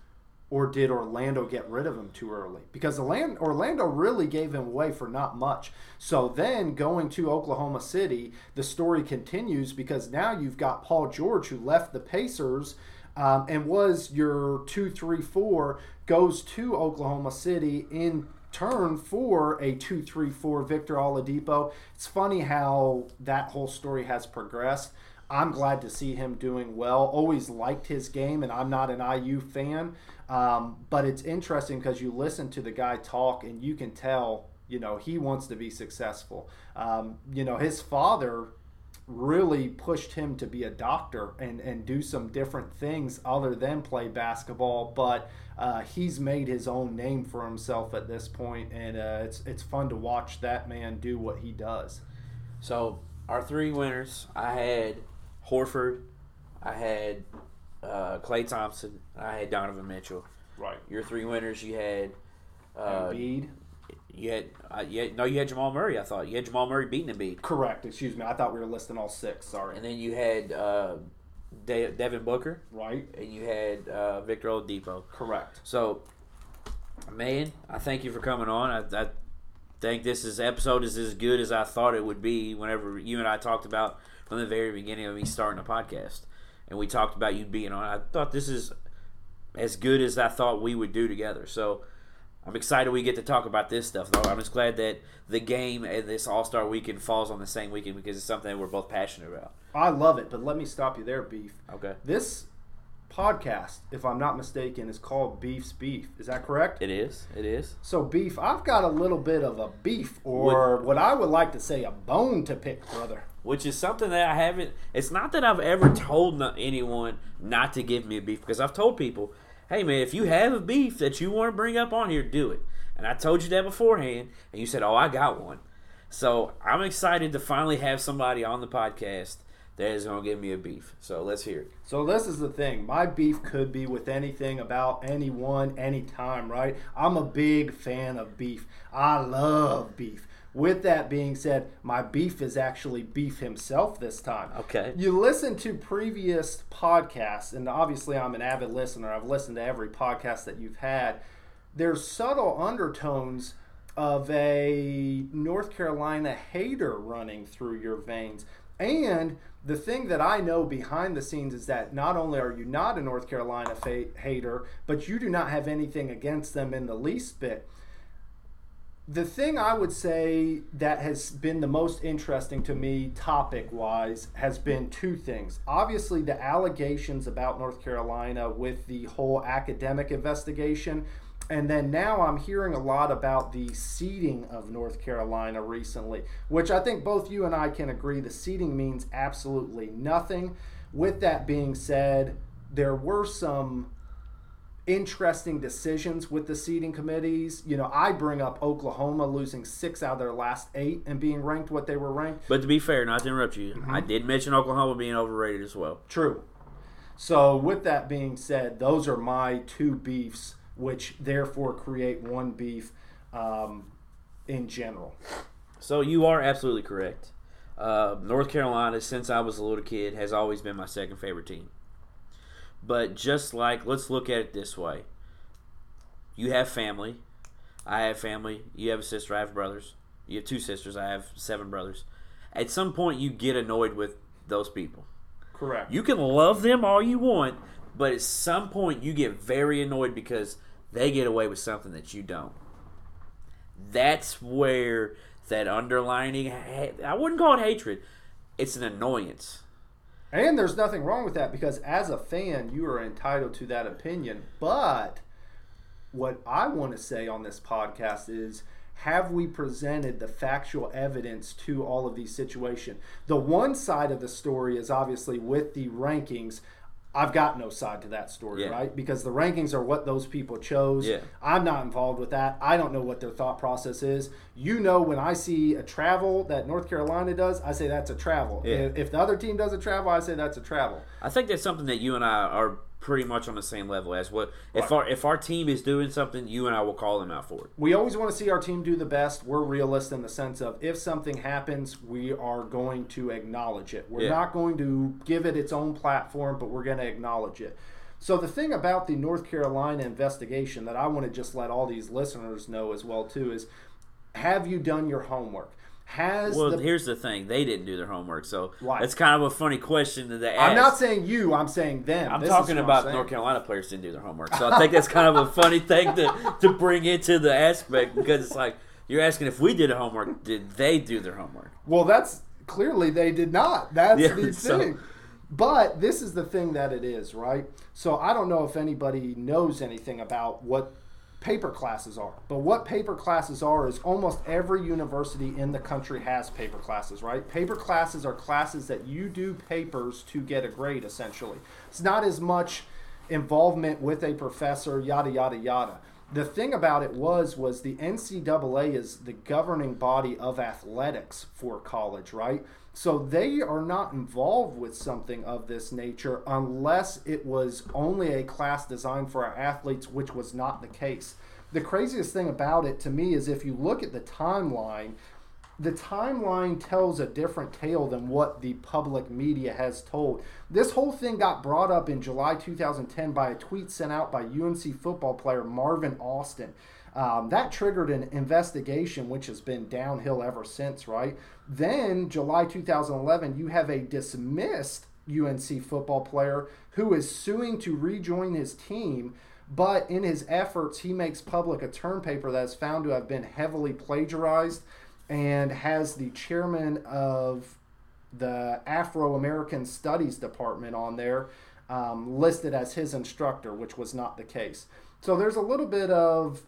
or did Orlando get rid of him too early? Because Orlando, really gave him away for not much. So then going to Oklahoma City, the story continues because now you've got Paul George who left the Pacers um, and was your two, three, four, goes to Oklahoma City in turn for a two, three, four Victor Oladipo. It's funny how that whole story has progressed. I'm glad to see him doing well. Always liked his game, and I'm not an IU fan. Um, but it's interesting because you listen to the guy talk, and you can tell, you know, he wants to be successful. Um, you know, his father really pushed him to be a doctor and, and do some different things other than play basketball. But uh, he's made his own name for himself at this point, and uh, it's it's fun to watch that man do what he does. So our three winners, I had Horford, I had uh, Klay Thompson, I had Donovan Mitchell. Right. Your three winners, you had uh, Embiid. you had, uh, you had no, you had Jamal Murray. I thought you had Jamal Murray beating Embiid, Correct. Excuse me. I thought we were listing all six. Sorry. and then you had uh, De- Devin Booker, Right. and you had uh, Victor Oladipo. Correct. So, man, I thank you for coming on. I, I think this is episode is as good as I thought it would be. Whenever you and I talked about from the very beginning of me starting a podcast, and we talked about you being on, I thought this is as good as I thought we would do together. So. I'm excited we get to talk about this stuff, though. I'm just glad that the game and this All Star weekend falls on the same weekend because it's something that we're both passionate about. I love it, but let me stop you there, Beef. Okay. This podcast, if I'm not mistaken, is called Beef's Beef. Is that correct? It is. It is. So, Beef, I've got a little bit of a beef, or what I would like to say, a bone to pick, brother. Which is something that I haven't. It's not that I've ever told anyone not to give me a beef because I've told people, "Hey man, if you have a beef that you want to bring up on here, do it." And I told you that beforehand, and you said, "Oh, I got one." So I'm excited to finally have somebody on the podcast that is going to give me a beef. So let's hear it. So this is the thing. My beef could be with anything about anyone, anytime, right? I'm a big fan of beef. I love beef. With that being said, my beef is actually beef himself this time. Okay. You listen to previous podcasts, and obviously I'm an avid listener. I've listened to every podcast that you've had. There's subtle undertones of a North Carolina hater running through your veins. And the thing that I know behind the scenes is that not only are you not a North Carolina fa- hater, but you do not have anything against them in the least bit. The thing I would say that has been the most interesting to me, topic wise, has been two things. Obviously, the allegations about North Carolina with the whole academic investigation. And then now I'm hearing a lot about the seeding of North Carolina recently, which I think both you and I can agree the seeding means absolutely nothing. With that being said, there were some interesting decisions with the seeding committees. You know, I bring up Oklahoma losing six out of their last eight and being ranked what they were ranked. But to be fair, not to interrupt you, Mm-hmm. I did mention Oklahoma being overrated as well. True. So, with that being said, those are my two beefs, which therefore create one beef um, in general. So you are absolutely correct. Uh, North Carolina, since I was a little kid, has always been my second favorite team. But just like, let's look at it this way: you have family, I have family. You have a sister, I have brothers. You have two sisters, I have seven brothers. At some point, you get annoyed with those people. Correct. You can love them all you want, but at some point, you get very annoyed because they get away with something that you don't. That's where that underlining, I wouldn't call it hatred, it's an annoyance. And there's nothing wrong with that because as a fan, you are entitled to that opinion. But what I want to say on this podcast is have we presented the factual evidence to all of these situations? The one side of the story is obviously with the rankings. I've got no side to that story, Yeah. right? Because the rankings are what those people chose. Yeah. I'm not involved with that. I don't know what their thought process is. You know, when I see a travel that North Carolina does, I say that's a travel. Yeah. If, if the other team does a travel, I say that's a travel. I think that's something that you and I are pretty much on the same level as what if Right. our if our team is doing something, you and I will call them out for it. We always want to see our team do the best. We're realists in the sense of if something happens, we are going to acknowledge it. We're Yeah. not going to give it its own platform, but we're going to acknowledge it. So the thing about the North Carolina investigation that I want to just let all these listeners know as well too is have you done your homework? Has Well, the here's the thing: they didn't do their homework, so Right. it's kind of a funny question to ask. I'm not saying you, I'm saying them. I'm This talking what about saying. North Carolina players didn't do their homework, so I think that's kind of a funny *laughs* thing to, to bring into the aspect because it's like you're asking if we did a homework, did they do their homework? Well, that's clearly they did not. That's Yeah, the so- thing. But this is the thing that it is, right? So I don't know if anybody knows anything about what paper classes are. But what paper classes are is almost every university in the country has paper classes, right? Paper classes are classes that you do papers to get a grade essentially. It's not as much involvement with a professor, yada yada yada. The thing about it was was the NCAA is the governing body of athletics for college, right? So they are not involved with something of this nature unless it was only a class designed for our athletes, which was not the case. The craziest thing about it to me is if you look at the timeline, the timeline tells a different tale than what the public media has told. This whole thing got brought up in July 2010 by a tweet sent out by UNC football player Marvin Austin. Um, that triggered an investigation, which has been downhill ever since, right? Then, July 2011, you have a dismissed UNC football player who is suing to rejoin his team. But in his efforts, he makes public a term paper that is found to have been heavily plagiarized and has the chairman of the Afro American Studies Department on there um, listed as his instructor, which was not the case. So there's a little bit of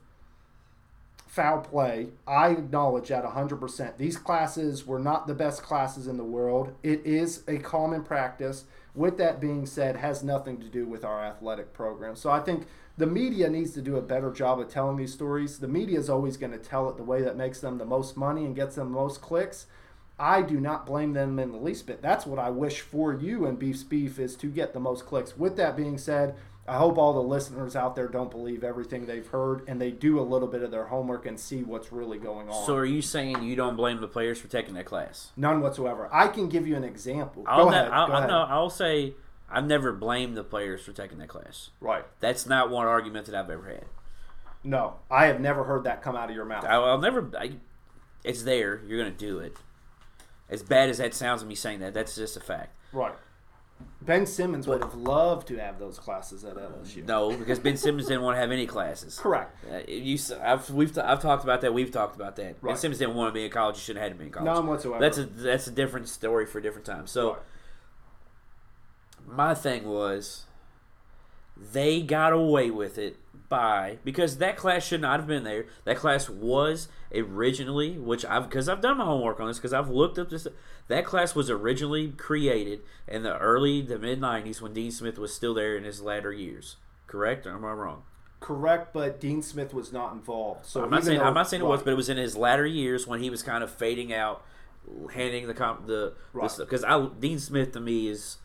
foul play. I acknowledge that 100%. These classes were not the best classes in the world. It is a common practice. With that being said, has nothing to do with our athletic program. So I think the media needs to do a better job of telling these stories. The media is always going to tell it the way that makes them the most money and gets them the most clicks. I do not blame them in the least bit. That's what I wish for you and Beef's Beef is to get the most clicks. With that being said, I hope all the listeners out there don't believe everything they've heard and they do a little bit of their homework and see what's really going on. So are you saying you don't blame the players for taking that class? None whatsoever. I can give you an example. I'll go ne- ahead. I'll, go I'll, ahead. no, I'll say I've never blamed the players for taking that class. Right. That's not one argument that I've ever had. No, I have never heard that come out of your mouth. I, I'll never. I, it's there. You're gonna do it. As bad as that sounds, me saying that, that's just a fact. Right. Ben Simmons would have loved to have those classes at LSU. No, because Ben Simmons didn't want to have any classes. Correct. Uh, you, I've we've I've talked about that. We've talked about that. Ben Simmons didn't want to be in college. He shouldn't have had to be in college. None whatsoever. That's a that's a different story for a different time. So Right. my thing was they got away with it by because that class should not have been there. That class was originally, which I've because I've done my homework on this because I've looked up this. That class was originally created in the early the mid '90s when Dean Smith was still there in his latter years. Correct? Or am I wrong? Correct, but Dean Smith was not involved. So I'm not saying though- I'm not saying it was, but it was in his latter years when he was kind of fading out, handing the comp the Right. because I Dean Smith to me is.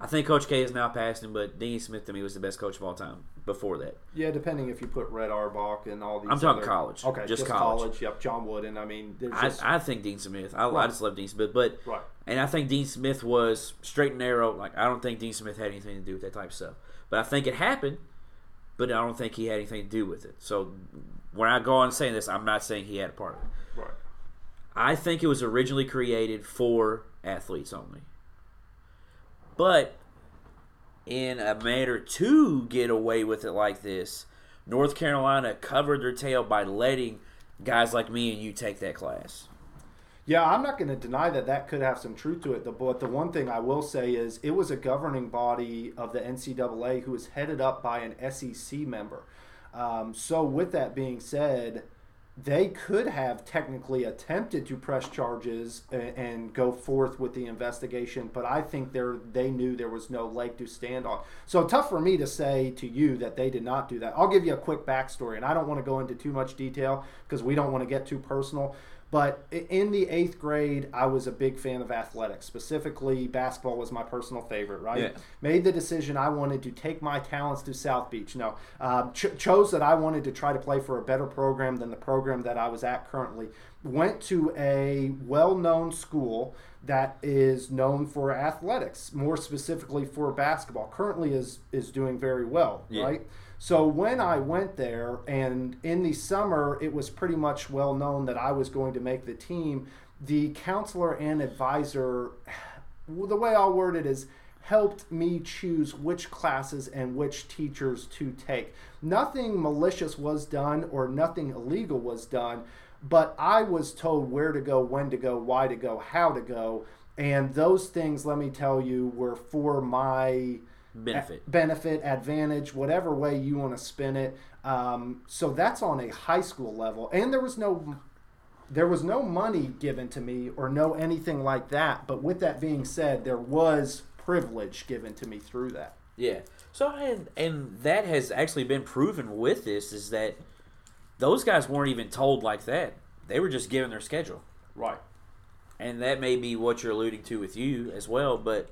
I think Coach K is now past him, but Dean Smith to me was the best coach of all time before that. yeah, depending if you put Red Auerbach and all these. I'm talking other- college. Okay, Just just, college. college. Yep, John Wooden. I mean, there's I, just I think Dean Smith. I, I just love Dean Smith, but right. and I think Dean Smith was straight and narrow. Like I don't think Dean Smith had anything to do with that type of stuff, but I think it happened. But I don't think he had anything to do with it. So when I go on saying this, I'm not saying he had a part of it. Right. I think it was originally created for athletes only. But in a manner to get away with it like this, North Carolina covered their tail by letting guys like me and you take that class. Yeah, I'm not going to deny that that could have some truth to it. But the one thing I will say is it was a governing body of the NCAA who was headed up by an SEC member. Um, so, with that being said, they could have technically attempted to press charges and, and go forth with the investigation, but I think they they knew there was no leg to stand on. So tough for me to say to you that they did not do that. I'll give you a quick backstory, and I don't want to go into too much detail because we don't want to get too personal. But in the eighth grade, I was a big fan of athletics. Specifically, basketball was my personal favorite, right? Yeah. Made the decision I wanted to take my talents to South Beach. No, um, ch- chose that I wanted to try to play for a better program than the program that I was at currently. Went to a well known school that is known for athletics, more specifically for basketball. Currently is, is doing very well, Yeah. right? So when I went there, and in the summer, it was pretty much well known that I was going to make the team. The counselor and advisor, the way I'll word it is, helped me choose which classes and which teachers to take. Nothing malicious was done or nothing illegal was done, but I was told where to go, when to go, why to go, how to go. And those things, let me tell you, were for my Benefit. benefit, advantage, whatever way you want to spin it. Um, so that's on a high school level, and there was no there was no money given to me or no anything like that. But with that being said, there was privilege given to me through that. Yeah. So and and that has actually been proven with this is that those guys weren't even told like that. They were just given their schedule. Right. And that may be what you're alluding to with you as well, but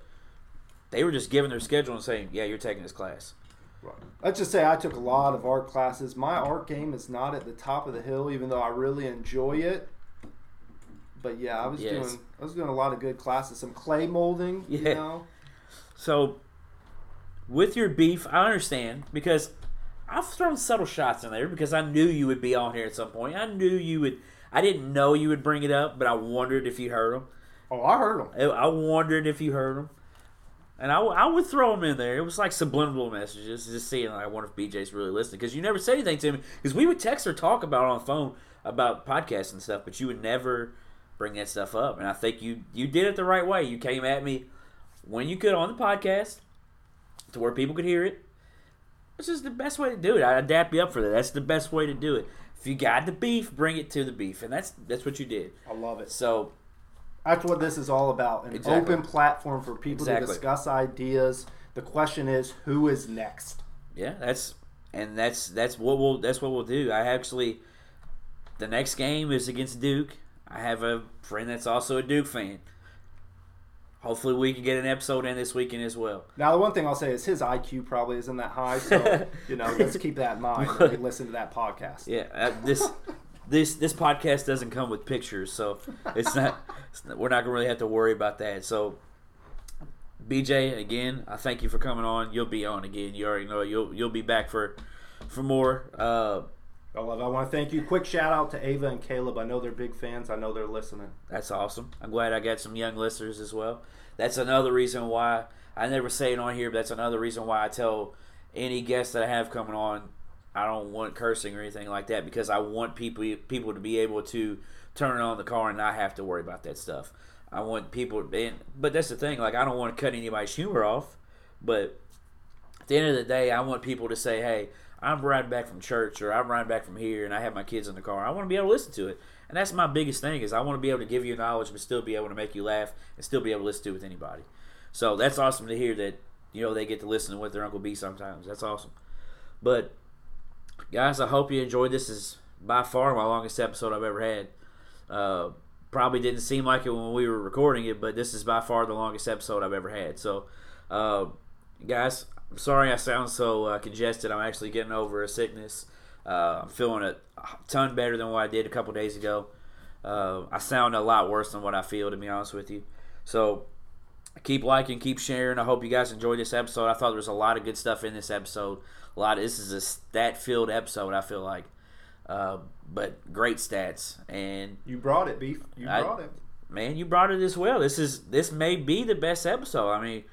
they were just giving their schedule and saying, "Yeah, you're taking this class." Right. Let's just say I took a lot of art classes. My art game is not at the top of the hill, even though I really enjoy it. But yeah, I was Yes. doing I was doing a lot of good classes. Some clay molding, you know. So, with your beef, I understand because I've thrown subtle shots in there because I knew you would be on here at some point. I knew you would. I didn't know you would bring it up, but I wondered if you heard them. Oh, I heard them. I I wondered if you heard them, and I, w- I would throw them in there. It was like subliminal messages, just seeing. Like, I wonder if BJ's really listening because you never said anything to me. Because we would text or talk about it on the phone about podcasts and stuff, but you would never bring that stuff up. And I think you you did it the right way. You came at me when you could on the podcast to where people could hear it. It's just the best way to do it. I adapt you up for that. That's the best way to do it. If you got the beef, bring it to the beef, and that's that's what you did. I love it. So That's what this is all about an Exactly. open platform for people Exactly. to discuss ideas. The question is, who is next? Yeah, that's and that's that's what we'll that's what we'll do. I actually the next game is against Duke. I have a friend that's also a Duke fan. Hopefully, we can get an episode in this weekend as well. Now, the one thing I'll say is his IQ probably isn't that high, so *laughs* you know, let's keep that in mind when we listen to that podcast. Yeah, uh, this this this podcast doesn't come with pictures, so it's not, *laughs* it's not we're not gonna really have to worry about that. So, BJ, again, I thank you for coming on. You'll be on again. You already know you'll you'll be back for for more. Uh, I love. I want to thank you. Quick shout out to Ava and Caleb. I know they're big fans. I know they're listening. That's awesome. I'm glad I got some young listeners as well. That's another reason why I never say it on here, but that's another reason why I tell any guest that I have coming on, I don't want cursing or anything like that because I want people people to be able to turn on the car and not have to worry about that stuff. I want people, and, but that's the thing. Like I don't want to cut anybody's humor off, but at the end of the day, I want people to say, "Hey, I'm riding back from church or I'm riding back from here and I have my kids in the car. I want to be able to listen to it. And that's my biggest thing is I want to be able to give you knowledge but still be able to make you laugh and still be able to listen to it with anybody. So that's awesome to hear that, you know, they get to listen to what their Uncle B sometimes. That's awesome. But guys, I hope you enjoyed this is by far my longest episode I've ever had. Uh, probably didn't seem like it when we were recording it, but this is by far the longest episode I've ever had. So, uh, guys, I'm sorry I sound so uh, congested. I'm actually getting over a sickness. Uh, I'm feeling a ton better than what I did a couple days ago. Uh, I sound a lot worse than what I feel, to be honest with you. So keep liking, keep sharing. I hope you guys enjoyed this episode. I thought there was a lot of good stuff in this episode. A lot. Of, this is a stat-filled episode. I feel like, uh, but great stats. And you brought it, beef. You I, brought it. Man, you brought it as well. This is this may be the best episode. I mean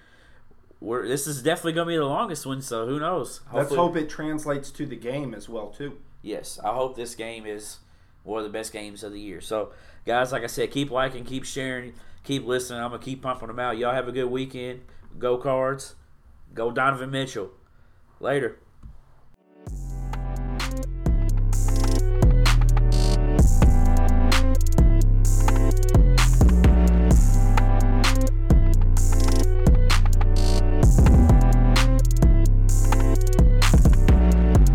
we're this is definitely going to be the longest one. So who knows? Hopefully, Let's hope it translates to the game as well too. Yes, I hope this game is one of the best games of the year. So guys, like I said, keep liking, keep sharing, keep listening. I'm gonna keep pumping them out. Y'all have a good weekend. Go Cards. Go Donovan Mitchell. Later.